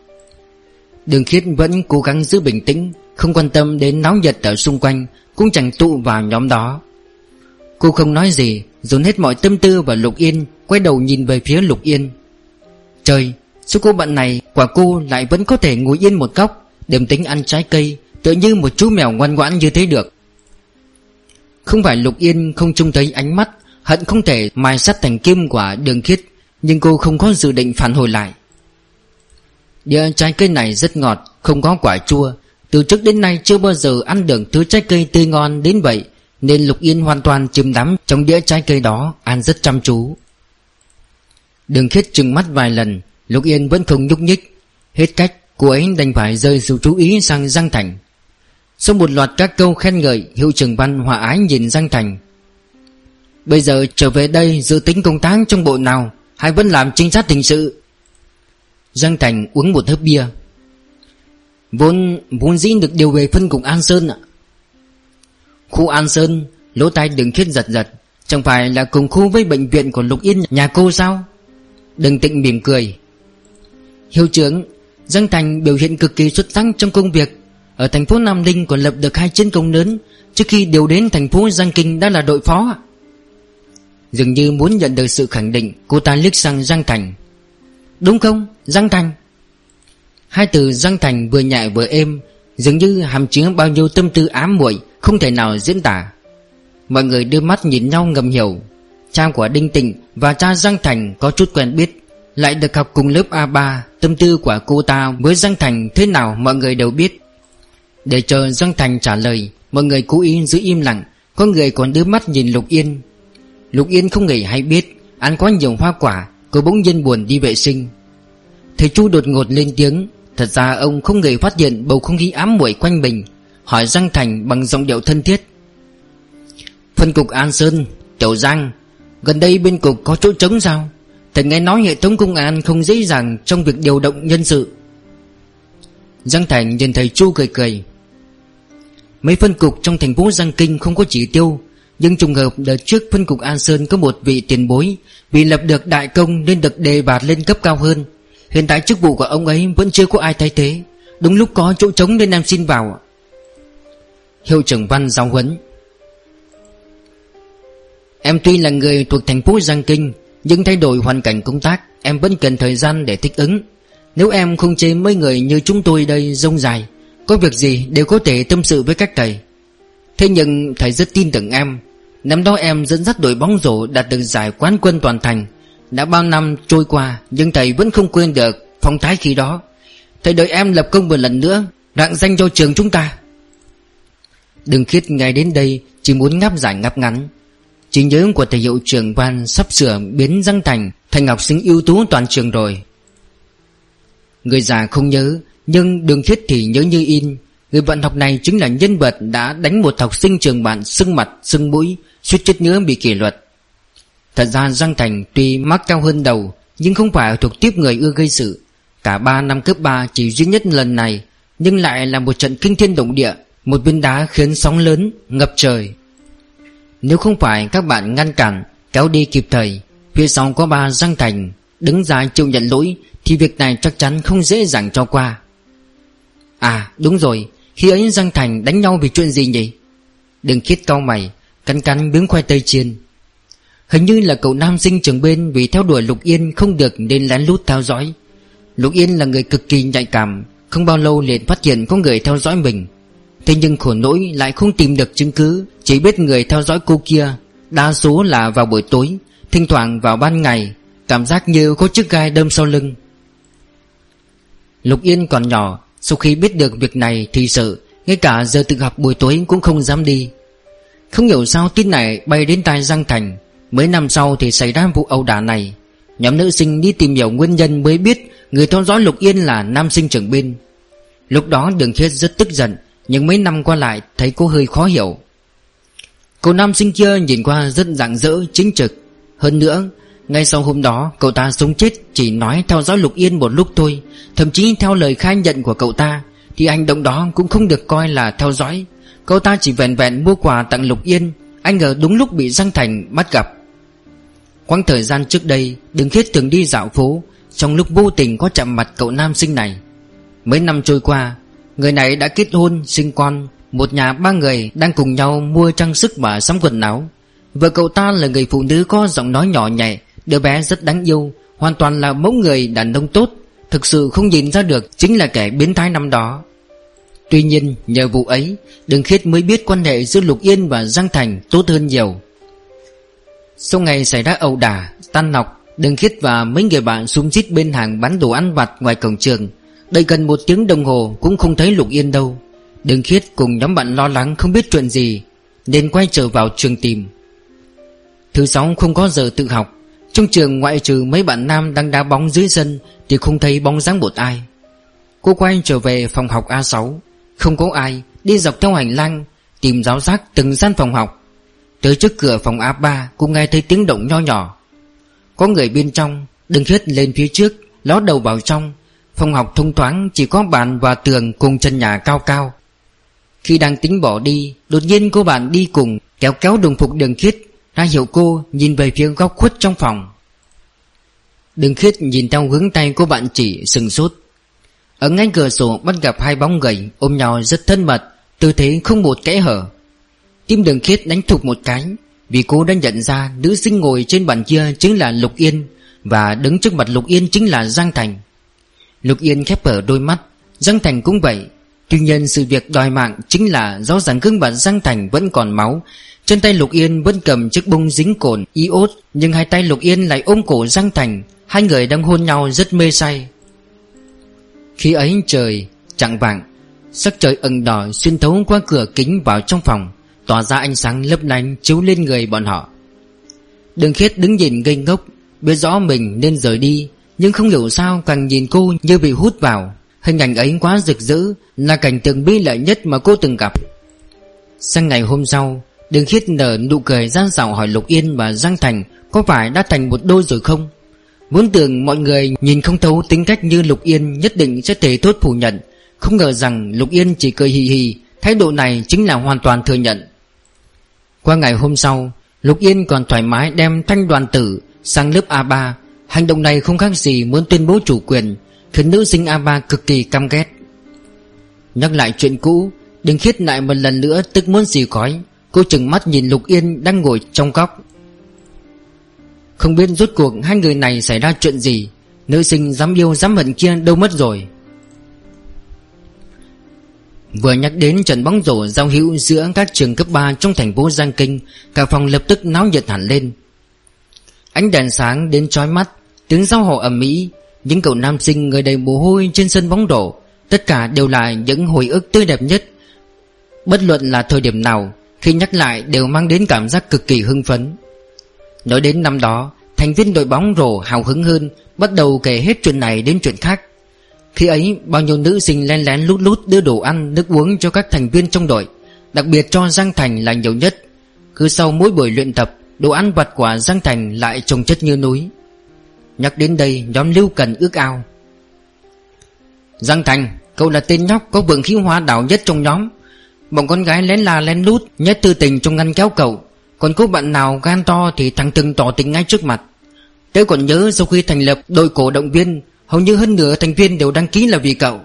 Đường khiết vẫn cố gắng giữ bình tĩnh, Không quan tâm đến náo nhiệt ở xung quanh, Cũng chẳng tụ vào nhóm đó. Cô không nói gì, Dồn hết mọi tâm tư vào Lục Yên, Quay đầu nhìn về phía Lục Yên. Trời, Số cô bạn này, Quả cô lại vẫn có thể ngồi yên một góc Đềm tính ăn trái cây Tự như một chú mèo ngoan ngoãn như thế được. Không phải Lục Yên không trông thấy ánh mắt, Hận không thể mai sắt thành kim quả đường khiết, Nhưng cô không có dự định phản hồi lại. Địa trái cây này rất ngọt, Không có quả chua, Từ trước đến nay chưa bao giờ ăn được thứ trái cây tươi ngon đến vậy. Nên Lục Yên hoàn toàn chìm đắm trong đĩa trái cây đó, Ăn rất chăm chú. Đường khiết trừng mắt vài lần, Lục Yên vẫn không nhúc nhích. Hết cách, cô ấy đành phải rơi sự chú ý sang Giang Thành. Sau một loạt các câu khen ngợi, Hiệu trưởng văn hòa ái nhìn Giang Thành. Bây giờ trở về đây dự tính công tác trong bộ nào? Hay vẫn làm trinh sát hình sự? Giang Thành uống một hớp bia. Vốn vốn dĩ được điều về phân cục An Sơn ạ. Khu An Sơn, Lỗ tai đừng khiết giật giật. Chẳng phải là cùng khu với bệnh viện của Lục Yên, nhà cô sao? Đừng tịnh mỉm cười. Hiệu trưởng, Giang Thành biểu hiện cực kỳ xuất sắc trong công việc. Ở thành phố Nam Ninh còn lập được hai chiến công lớn. Trước khi điều đến thành phố Giang Kinh đã là đội phó. Dường như muốn nhận được sự khẳng định, Cô ta liếc sang Giang Thành. Đúng không, Giang Thành? Hai từ Giang Thành vừa nhẹ vừa êm Dường như hàm chứa bao nhiêu tâm tư ám muội Không thể nào diễn tả. Mọi người đưa mắt nhìn nhau ngầm hiểu. Cha của Đinh Tịnh và cha Giang Thành có chút quen biết, Lại được học cùng lớp A3 Tâm tư của cô ta với Giang Thành thế nào mọi người đều biết. Để chờ Giang Thành trả lời, Mọi người cố ý giữ im lặng, Có người còn đưa mắt nhìn Lục Yên. Lục Yên không hề hay biết, Ăn quá nhiều hoa quả, Cô bỗng nhiên buồn đi vệ sinh. Thầy Chu đột ngột lên tiếng Thật ra ông không hề phát hiện bầu không khí ám muội quanh mình, Hỏi Giang Thành bằng giọng điệu thân thiết. Phân cục An Sơn Tiểu Giang, Gần đây bên cục có chỗ trống sao? Thầy nghe nói hệ thống công an không dễ dàng Trong việc điều động nhân sự. Giang Thành nhìn thầy Chu cười cười. Mấy phân cục trong thành phố Giang Kinh không có chỉ tiêu, Nhưng trùng hợp đợt trước phân cục An Sơn có một vị tiền bối Vì lập được đại công nên được đề bạt lên cấp cao hơn. Hiện tại chức vụ của ông ấy vẫn chưa có ai thay thế. Đúng lúc có chỗ trống nên em xin vào Hiệu trưởng văn giáo huấn. Em tuy là người thuộc thành phố Giang Kinh, Nhưng thay đổi hoàn cảnh công tác, Em vẫn cần thời gian để thích ứng. Nếu em không chế mấy người như chúng tôi đây rông dài, Có việc gì đều có thể tâm sự với các thầy. Thế nhưng thầy rất tin tưởng em. Năm đó em dẫn dắt đội bóng rổ đạt được giải quán quân toàn thành. Đã bao năm trôi qua Nhưng thầy vẫn không quên được phong thái khi đó. Thầy đợi em lập công một lần nữa Rạng danh cho trường chúng ta. Đừng khiết ngay đến đây Chỉ muốn ngáp giải ngáp ngắn. Chỉ nhớ của thầy hiệu trưởng Văn sắp sửa biến răng Thành thành học sinh ưu tú toàn trường rồi. Người già không nhớ Nhưng đường khiết thì nhớ như in. Người bạn học này chính là nhân vật đã đánh một học sinh trường bạn sưng mặt, sưng mũi Suýt chết nữa bị kỷ luật. Thật ra Giang Thành tuy mắc cao hơn đầu Nhưng không phải thuộc tiếp người ưa gây sự. Cả ba năm cấp 3 chỉ duy nhất lần này Nhưng lại là một trận kinh thiên động địa Một viên đá khiến sóng lớn, ngập trời. Nếu không phải các bạn ngăn cản Kéo đi kịp thời Phía sau có ba Giang Thành Đứng ra chịu nhận lỗi Thì việc này chắc chắn không dễ dàng cho qua. À đúng rồi Khi ấy Giang Thành đánh nhau vì chuyện gì nhỉ? Đừng khiết cao mày Cắn cắn miếng khoai tây chiên. Hình như là cậu nam sinh trường bên Vì theo đuổi Lục Yên không được nên lén lút theo dõi. Lục Yên là người cực kỳ nhạy cảm, Không bao lâu liền phát hiện có người theo dõi mình. Thế nhưng khổ nỗi lại không tìm được chứng cứ, Chỉ biết người theo dõi cô kia, Đa số là vào buổi tối, Thỉnh thoảng vào ban ngày, Cảm giác như có chiếc gai đâm sau lưng. Lục Yên còn nhỏ, Sau khi biết được việc này thì sợ, Ngay cả giờ tự học buổi tối cũng không dám đi. Không hiểu sao tin này bay đến tai Giang Thành. Mấy năm sau thì xảy ra vụ ẩu đả này. Nhóm nữ sinh đi tìm hiểu nguyên nhân mới biết Người theo dõi Lục Yên là nam sinh trưởng bên. Lúc đó Đường Khiết rất tức giận, nhưng mấy năm qua lại thấy cô hơi khó hiểu. Cậu nam sinh kia nhìn qua rất rạng rỡ chính trực Hơn nữa, Ngay sau hôm đó, cậu ta sống chết Chỉ nói theo dõi Lục Yên một lúc thôi. Thậm chí theo lời khai nhận của cậu ta, Thì hành động đó cũng không được coi là theo dõi. Cậu ta chỉ vẹn vẹn mua quà tặng Lục Yên. Anh ngờ đúng lúc bị Giang Thành bắt gặp. Quãng thời gian trước đây Đừng khiết thường đi dạo phố Trong lúc vô tình có chạm mặt cậu nam sinh này. Mấy năm trôi qua Người này đã kết hôn, sinh con Một nhà ba người đang cùng nhau mua trang sức và sắm quần áo. Vợ cậu ta là người phụ nữ có giọng nói nhỏ nhẹ Đứa bé rất đáng yêu Hoàn toàn là mẫu người đàn ông tốt Thực sự không nhìn ra được Chính là kẻ biến thái năm đó. Tuy nhiên, nhờ vụ ấy, Đường Khiết mới biết quan hệ giữa Lục Yên và Giang Thành tốt hơn nhiều. Sau ngày xảy ra ẩu đả, Tan nọc, Đường Khiết và mấy người bạn xung xít bên hàng bán đồ ăn vặt ngoài cổng trường. Đợi gần một tiếng đồng hồ cũng không thấy Lục Yên đâu. Đường Khiết cùng nhóm bạn lo lắng không biết chuyện gì, Nên quay trở vào trường tìm. Thứ sáu không có giờ tự học. Trong trường ngoại trừ mấy bạn nam đang đá bóng dưới sân Thì không thấy bóng dáng một ai. Cô quay trở về phòng học A6 không có ai Đi dọc theo hành lang Tìm giáo giác từng gian phòng học. Tới trước cửa phòng A3 Cũng nghe thấy tiếng động nho nhỏ. Có người bên trong Đừng khiết lên phía trước, Ló đầu vào trong. Phòng học thông thoáng, chỉ có bàn và tường cùng chân nhà cao cao. Khi đang tính bỏ đi, Đột nhiên cô bạn đi cùng, Kéo kéo đồng phục đường khiết. Ra hiệu cô nhìn về phía góc khuất trong phòng. Đường khiết nhìn theo hướng tay cô bạn chỉ, sừng sốt. Ở ngay cửa sổ bắt gặp hai bóng gầy Ôm nhau rất thân mật, Tư thế không một kẽ hở. Tim đường khiết đánh thục một cái, Vì cô đã nhận ra nữ sinh ngồi trên bàn kia chính là Lục Yên Và đứng trước mặt Lục Yên chính là Giang Thành. Lục Yên khép hở đôi mắt, Giang Thành cũng vậy. Tuy nhiên sự việc đòi mạng chính là rõ ràng gương mặt Giang Thành vẫn còn máu Trên tay Lục Yên vẫn cầm chiếc bông dính cồn iốt Nhưng hai tay Lục Yên lại ôm cổ Giang Thành. Hai người đang hôn nhau rất mê say. Khi ấy trời chẳng vàng, Sắc trời ẩn đỏ xuyên thấu qua cửa kính vào trong phòng, Tỏa ra ánh sáng lấp lánh chiếu lên người bọn họ. Đường khiết đứng nhìn ngây ngốc, Biết rõ mình nên rời đi, Nhưng không hiểu sao càng nhìn cô như bị hút vào. Hình ảnh ấy quá rực rỡ, Là cảnh tượng bi lợi nhất mà cô từng gặp. Sang ngày hôm sau, Đường khiết nở nụ cười gian dạo hỏi Lục Yên và Giang Thành Có phải đã thành một đôi rồi không? Muốn tưởng mọi người nhìn không thấu tính cách như Lục Yên Nhất định sẽ thể thốt phủ nhận. Không ngờ rằng Lục Yên chỉ cười hì hì, Thái độ này chính là hoàn toàn thừa nhận. Qua ngày hôm sau, Lục Yên còn thoải mái đem thanh đoàn tử Sang lớp A3 Hành động này không khác gì muốn tuyên bố chủ quyền, Khiến nữ sinh A3 cực kỳ căm ghét. Nhắc lại chuyện cũ, Đừng khiết lại một lần nữa tức muốn xì khói. Cô chừng mắt nhìn Lục Yên đang ngồi trong góc. Không biết rốt cuộc hai người này xảy ra chuyện gì. Nữ sinh dám yêu dám hận kia đâu mất rồi. Vừa nhắc đến trận bóng rổ giao hữu giữa các trường cấp 3 trong thành phố Giang Kinh, Cả phòng lập tức náo nhiệt hẳn lên. Ánh đèn sáng đến chói mắt, Tiếng giao hộ ầm mỹ những cậu nam sinh người đầy mồ hôi trên sân bóng rổ, Tất cả đều là những hồi ức tươi đẹp nhất. Bất luận là thời điểm nào, Khi nhắc lại đều mang đến cảm giác cực kỳ hưng phấn. Nói đến năm đó, Thành viên đội bóng rổ hào hứng hơn, Bắt đầu kể hết chuyện này đến chuyện khác. Khi ấy, bao nhiêu nữ sinh len lén lút lút đưa đồ ăn, nước uống cho các thành viên trong đội, Đặc biệt cho Giang Thành là nhiều nhất. Cứ sau mỗi buổi luyện tập, Đồ ăn vặt của Giang Thành lại trồng chất như núi. Nhắc đến đây, nhóm Lưu Cần ước ao. Giang Thành, Cậu là tên nhóc có vượng khí hoa đảo nhất trong nhóm. Bọn con gái lén la lén lút Nhất tư tình trong ngăn kéo cậu. Còn cô bạn nào gan to thì thằng từng tỏ tình ngay trước mặt. Tớ còn nhớ sau khi thành lập đội cổ động viên, Hầu như hơn nửa thành viên đều đăng ký là vì cậu.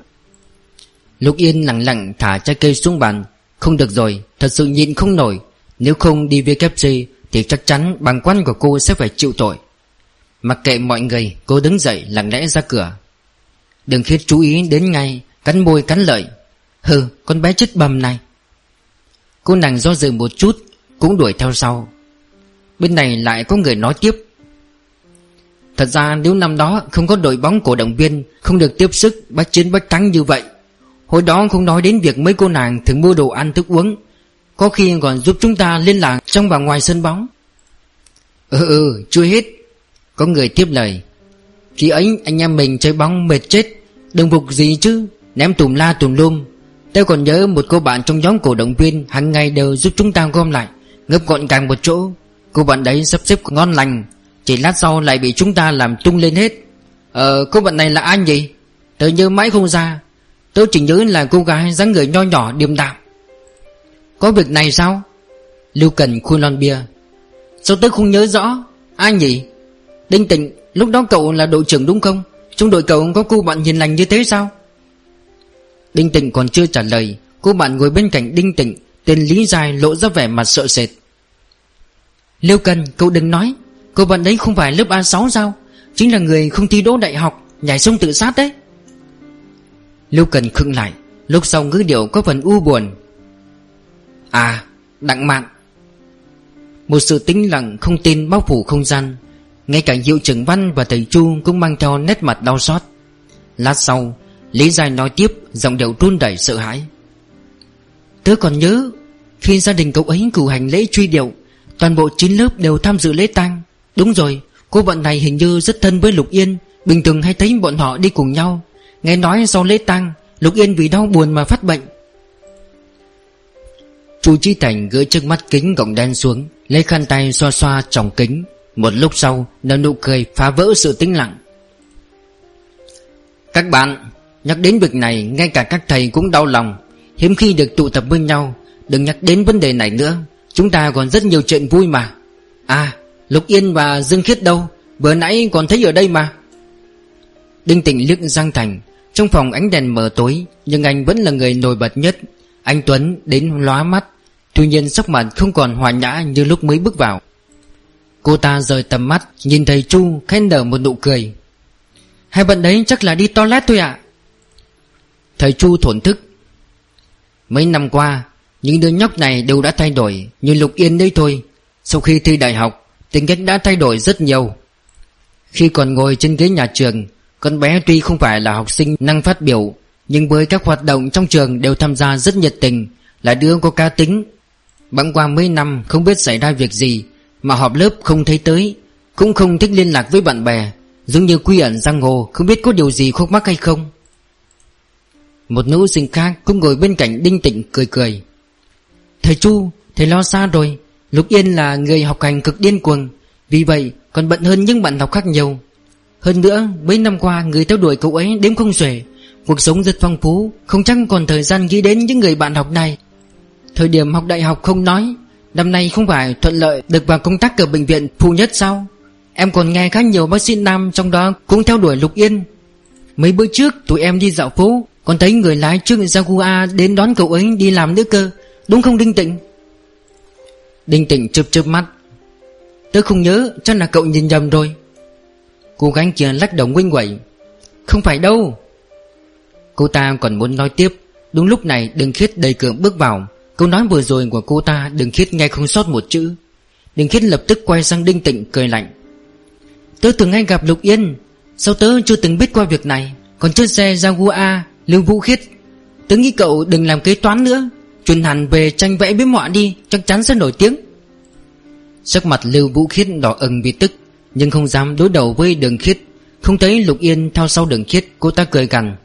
Lục Yên lặng lặng thả trái cây xuống bàn. Không được rồi, Thật sự nhịn không nổi. Nếu không đi VKC Thì chắc chắn bằng quan của cô sẽ phải chịu tội. Mặc kệ mọi người, Cô đứng dậy, lặng lẽ ra cửa. Đừng khiết chú ý đến ngay, Cắn môi cắn lợi. Hừ, con bé chết bầm này. Cô nàng do dự một chút cũng đuổi theo sau. Bên này lại có người nói tiếp. Thật ra nếu năm đó không có đội bóng cổ động viên, Không được tiếp sức, bách chiến bách thắng như vậy, Hồi đó không nói đến việc mấy cô nàng thường mua đồ ăn thức uống, Có khi còn giúp chúng ta liên lạc trong và ngoài sân bóng. Ừ ừ chưa hết. Có người tiếp lời. Khi ấy anh em mình chơi bóng mệt chết, Đừng phục gì chứ, Ném tùm la tùm lum. Tôi còn nhớ một cô bạn trong nhóm cổ động viên hàng ngày đều giúp chúng ta gom lại. Ngấp gọn càng một chỗ, Cô bạn đấy sắp xếp ngon lành, Chỉ lát sau lại bị chúng ta làm tung lên hết. Ờ cô bạn này là ai nhỉ? Tớ nhớ mãi không ra. Tớ chỉ nhớ là cô gái dáng người nho nhỏ, điềm đạm. Có việc này sao? Lưu Cần khui lon bia. Sao tớ không nhớ rõ? Ai nhỉ? Đinh Tịnh, Lúc đó cậu là đội trưởng đúng không? Trong đội cậu có cô bạn hiền lành như thế sao? Đinh Tịnh còn chưa trả lời, Cô bạn ngồi bên cạnh Đinh Tịnh, Tên Lý Dài lộ ra vẻ mặt sợ sệt. Liêu Cần, cậu đừng nói. Cô bạn đấy không phải lớp A6 sao? Chính là người không thi đỗ đại học, Nhảy sông tự sát đấy. Liêu Cần khựng lại. Lúc sau ngữ điệu có phần u buồn. À Đặng Mạn. Một sự tĩnh lặng không tin bao phủ không gian. Ngay cả hiệu trưởng Văn và thầy Chu Cũng mang theo nét mặt đau xót. Lát sau, Lý Giai nói tiếp, Giọng điệu run đẩy sợ hãi. Tớ còn nhớ Khi gia đình cậu ấy cử hành lễ truy điệu. Toàn bộ 9 lớp đều tham dự lễ tang. Đúng rồi, Cô bạn này hình như rất thân với Lục Yên, Bình thường hay thấy bọn họ đi cùng nhau. Nghe nói sau lễ tang, Lục Yên vì đau buồn mà phát bệnh. Chu Chi Thành gỡ chiếc mắt kính gọng đen xuống, Lấy khăn tay xoa xoa trong kính. Một lúc sau, nở nụ cười phá vỡ sự tĩnh lặng. Các bạn, Nhắc đến việc này, Ngay cả các thầy cũng đau lòng. Hiếm khi được tụ tập bên nhau, Đừng nhắc đến vấn đề này nữa. Chúng ta còn rất nhiều chuyện vui mà. À Lục Yên và Dương Khiết đâu? Vừa nãy còn thấy ở đây mà. Đinh Tịnh liếc Giang Thành. Trong phòng ánh đèn mờ tối, Nhưng anh vẫn là người nổi bật nhất. Anh Tuấn đến lóa mắt. Tuy nhiên sắc mặt không còn hòa nhã như lúc mới bước vào. Cô ta rời tầm mắt, Nhìn thấy Chu khen nở một nụ cười. Hai bạn đấy chắc là đi toilet thôi ạ. Thầy Chu thổn thức. Mấy năm qua những đứa nhóc này đều đã thay đổi, Như Lục Yên đây thôi. Sau khi thi đại học, Tính cách đã thay đổi rất nhiều. Khi còn ngồi trên ghế nhà trường, Con bé tuy không phải là học sinh năng phát biểu, Nhưng với các hoạt động trong trường đều tham gia rất nhiệt tình, Là đứa có cá tính. Bẵng qua mấy năm không biết xảy ra việc gì, Mà họp lớp không thấy tới, Cũng không thích liên lạc với bạn bè, Giống như quy ẩn giang hồ Không biết có điều gì khúc mắc hay không. Một nữ sinh khác cũng ngồi bên cạnh Đinh Tịnh cười cười. Thầy Chu, Thầy lo xa rồi. Lục Yên là người học hành cực điên cuồng. Vì vậy, còn bận hơn những bạn học khác nhiều. Hơn nữa, mấy năm qua, Người theo đuổi cậu ấy đếm không xuể. Cuộc sống rất phong phú, Không chắc còn thời gian nghĩ đến những người bạn học này. Thời điểm học đại học không nói, Năm nay không phải thuận lợi Được vào công tác ở bệnh viện phụ nhất sao? Em còn nghe khá nhiều bác sĩ nam Trong đó cũng theo đuổi Lục Yên. Mấy bữa trước tụi em đi dạo phố, Còn thấy người lái chiếc Jaguar Đến đón cậu ấy đi làm nữa cơ. Đúng không Đinh Tịnh? Đinh Tịnh chớp chớp mắt. Tớ không nhớ, chắc là cậu nhìn nhầm rồi. Cô gái kia lắc đầu nguyên quẩy. Không phải đâu. Cô ta còn muốn nói tiếp. Đúng lúc này Đừng Khiết đầy cường bước vào. Câu nói vừa rồi của cô ta Đừng Khiết nghe không sót một chữ. Đừng Khiết lập tức quay sang Đinh Tịnh cười lạnh. Tớ từng ngay gặp Lục Yên. Sao tớ chưa từng biết qua việc này? Còn chiếc xe Jaguar Lưu Vũ Khiết. Tớ nghĩ cậu đừng làm kế toán nữa. Truyền hẳn về tranh vẽ biếm họa đi, Chắc chắn sẽ nổi tiếng. Sắc mặt Lưu Vũ Khiết đỏ ửng vì tức, Nhưng không dám đối đầu với đường khiết. Không thấy Lục Yên theo sau đường khiết, Cô ta cười gằn.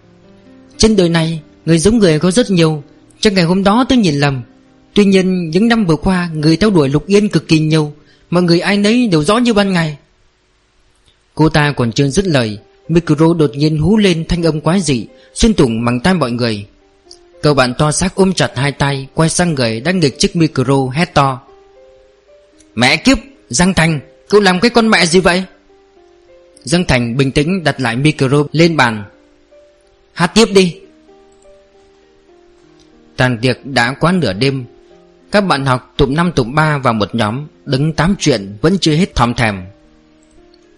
Trên đời này, người giống người có rất nhiều, Chắc ngày hôm đó tôi nhìn lầm. Tuy nhiên, những năm vừa qua, Người theo đuổi Lục Yên cực kỳ nhiều, Mọi người ai nấy đều rõ như ban ngày. Cô ta còn chưa dứt lời, Micro đột nhiên hú lên thanh âm quái dị, Xuyên tủng bằng tai mọi người. Cậu bạn to xác ôm chặt hai tay, Quay sang người đang nghịch chiếc micro hét to. Mẹ kiếp, Giang Thành, Cậu làm cái con mẹ gì vậy? Giang Thành bình tĩnh đặt lại micro lên bàn. Hát tiếp đi. Tàn tiệc đã quá nửa đêm. Các bạn học tụm năm tụm ba vào một nhóm Đứng tám chuyện vẫn chưa hết thòm thèm.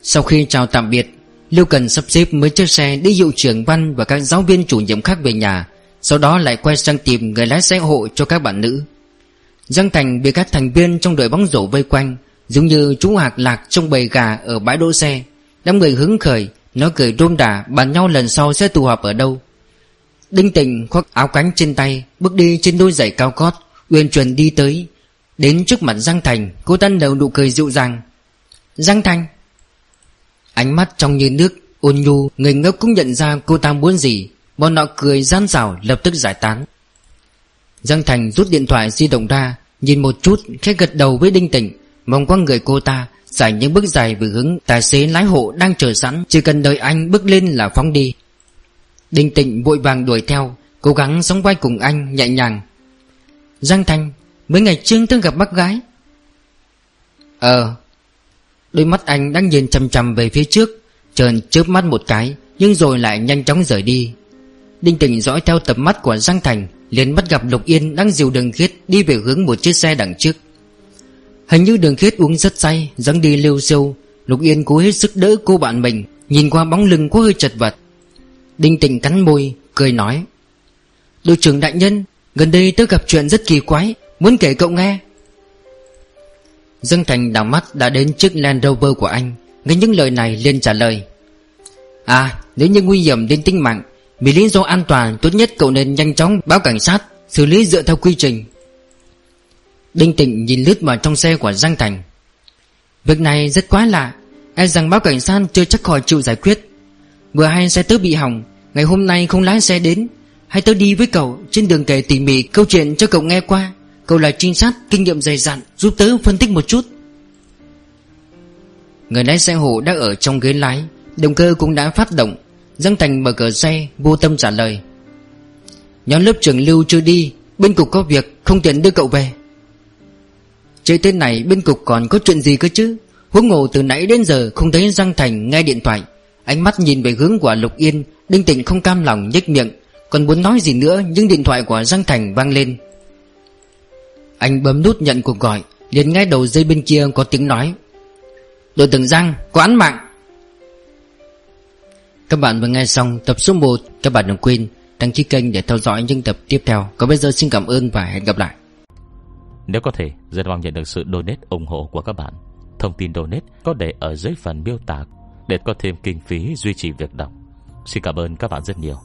Sau khi chào tạm biệt, Lưu Cần sắp xếp mấy chiếc xe đi dụ trưởng văn và các giáo viên chủ nhiệm khác về nhà. Sau đó lại quay sang tìm người lái xe hộ cho các bạn nữ. Giang Thành bị các thành viên trong đội bóng rổ vây quanh, Giống như chú hạc lạc trong bầy gà ở bãi đỗ xe. Đám người hứng khởi, Nó cười rôm đà bàn nhau lần sau sẽ tụ họp ở đâu. Đinh Tịnh khoác áo cánh trên tay, Bước đi trên đôi giày cao gót, Uyên chuẩn đi tới. Đến trước mặt Giang Thành, Cô ta đầu nụ cười dịu dàng. Giang Thành. Ánh mắt trong như nước, ôn nhu Người ngốc cũng nhận ra cô ta muốn gì. Bọn nọ cười gian xảo lập tức giải tán. Giang Thành rút điện thoại di động ra, Nhìn một chút, khẽ gật đầu với Đinh Tịnh. Mong qua người cô ta Giải những bước dài về hướng tài xế lái hộ đang chờ sẵn. Chỉ cần đợi anh bước lên là phóng đi. Đinh Tịnh vội vàng đuổi theo, Cố gắng sống vai cùng anh nhẹ nhàng. Giang Thành, Mấy ngày trước tôi gặp bác gái. Ờ. Đôi mắt anh đang nhìn chầm chầm về phía trước Trần chớp mắt một cái, Nhưng rồi lại nhanh chóng rời đi. Đinh Tịnh dõi theo tầm mắt của Giang Thành, liền bắt gặp Lục Yên đang dìu đường khiết Đi về hướng một chiếc xe đằng trước. Hình như đường khiết uống rất say, dáng đi liêu siêu, Lục Yên cố hết sức đỡ cô bạn mình, Nhìn qua bóng lưng có hơi chật vật. Đinh Tịnh cắn môi, Cười nói, Đội trưởng đại nhân, Gần đây tôi gặp chuyện rất kỳ quái, Muốn kể cậu nghe. Dương Thành đảo mắt đã đến chiếc Land Rover của anh, Nghe những lời này liền trả lời À nếu như nguy hiểm đến tính mạng vì lý do an toàn, Tốt nhất cậu nên nhanh chóng báo cảnh sát, Xử lý dựa theo quy trình. Đinh Tịnh nhìn lướt vào trong xe của Giang Thành. Việc này rất quá lạ E rằng báo cảnh sát chưa chắc khỏi chịu giải quyết. Vừa hay xe tớ bị hỏng, Ngày hôm nay không lái xe đến, Hay tớ đi với cậu Trên đường kể tỉ mỉ câu chuyện cho cậu nghe qua. Cậu là trinh sát, kinh nghiệm dày dặn, Giúp tớ phân tích một chút. Người lái xe hộ đã ở trong ghế lái, Động cơ cũng đã phát động. Giang Thành mở cửa xe, Vô tâm trả lời. Nhóm lớp trưởng Lưu chưa đi, Bên cục có việc, không tiện đưa cậu về. Chơi tên này, bên cục còn có chuyện gì cơ chứ? Huống ngộ từ nãy đến giờ Không thấy Giang Thành nghe điện thoại. Ánh mắt nhìn về hướng của Lục Yên, Đinh Tịnh không cam lòng, nhếch miệng. Còn muốn nói gì nữa, Nhưng điện thoại của Giang Thành vang lên. Anh bấm nút nhận cuộc gọi, liền ngay đầu dây bên kia có tiếng nói. Đội tưởng Giang, có án mạng. Các bạn vừa nghe xong tập số 1 Các bạn đừng quên đăng ký kênh để theo dõi những tập tiếp theo. Còn bây giờ xin cảm ơn và hẹn gặp lại. Nếu có thể, rất mong nhận được sự donate ủng hộ của các bạn. Thông tin donate có để ở dưới phần miêu tả Để có thêm kinh phí duy trì việc đọc. Xin cảm ơn các bạn rất nhiều.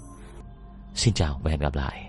Xin chào và hẹn gặp lại.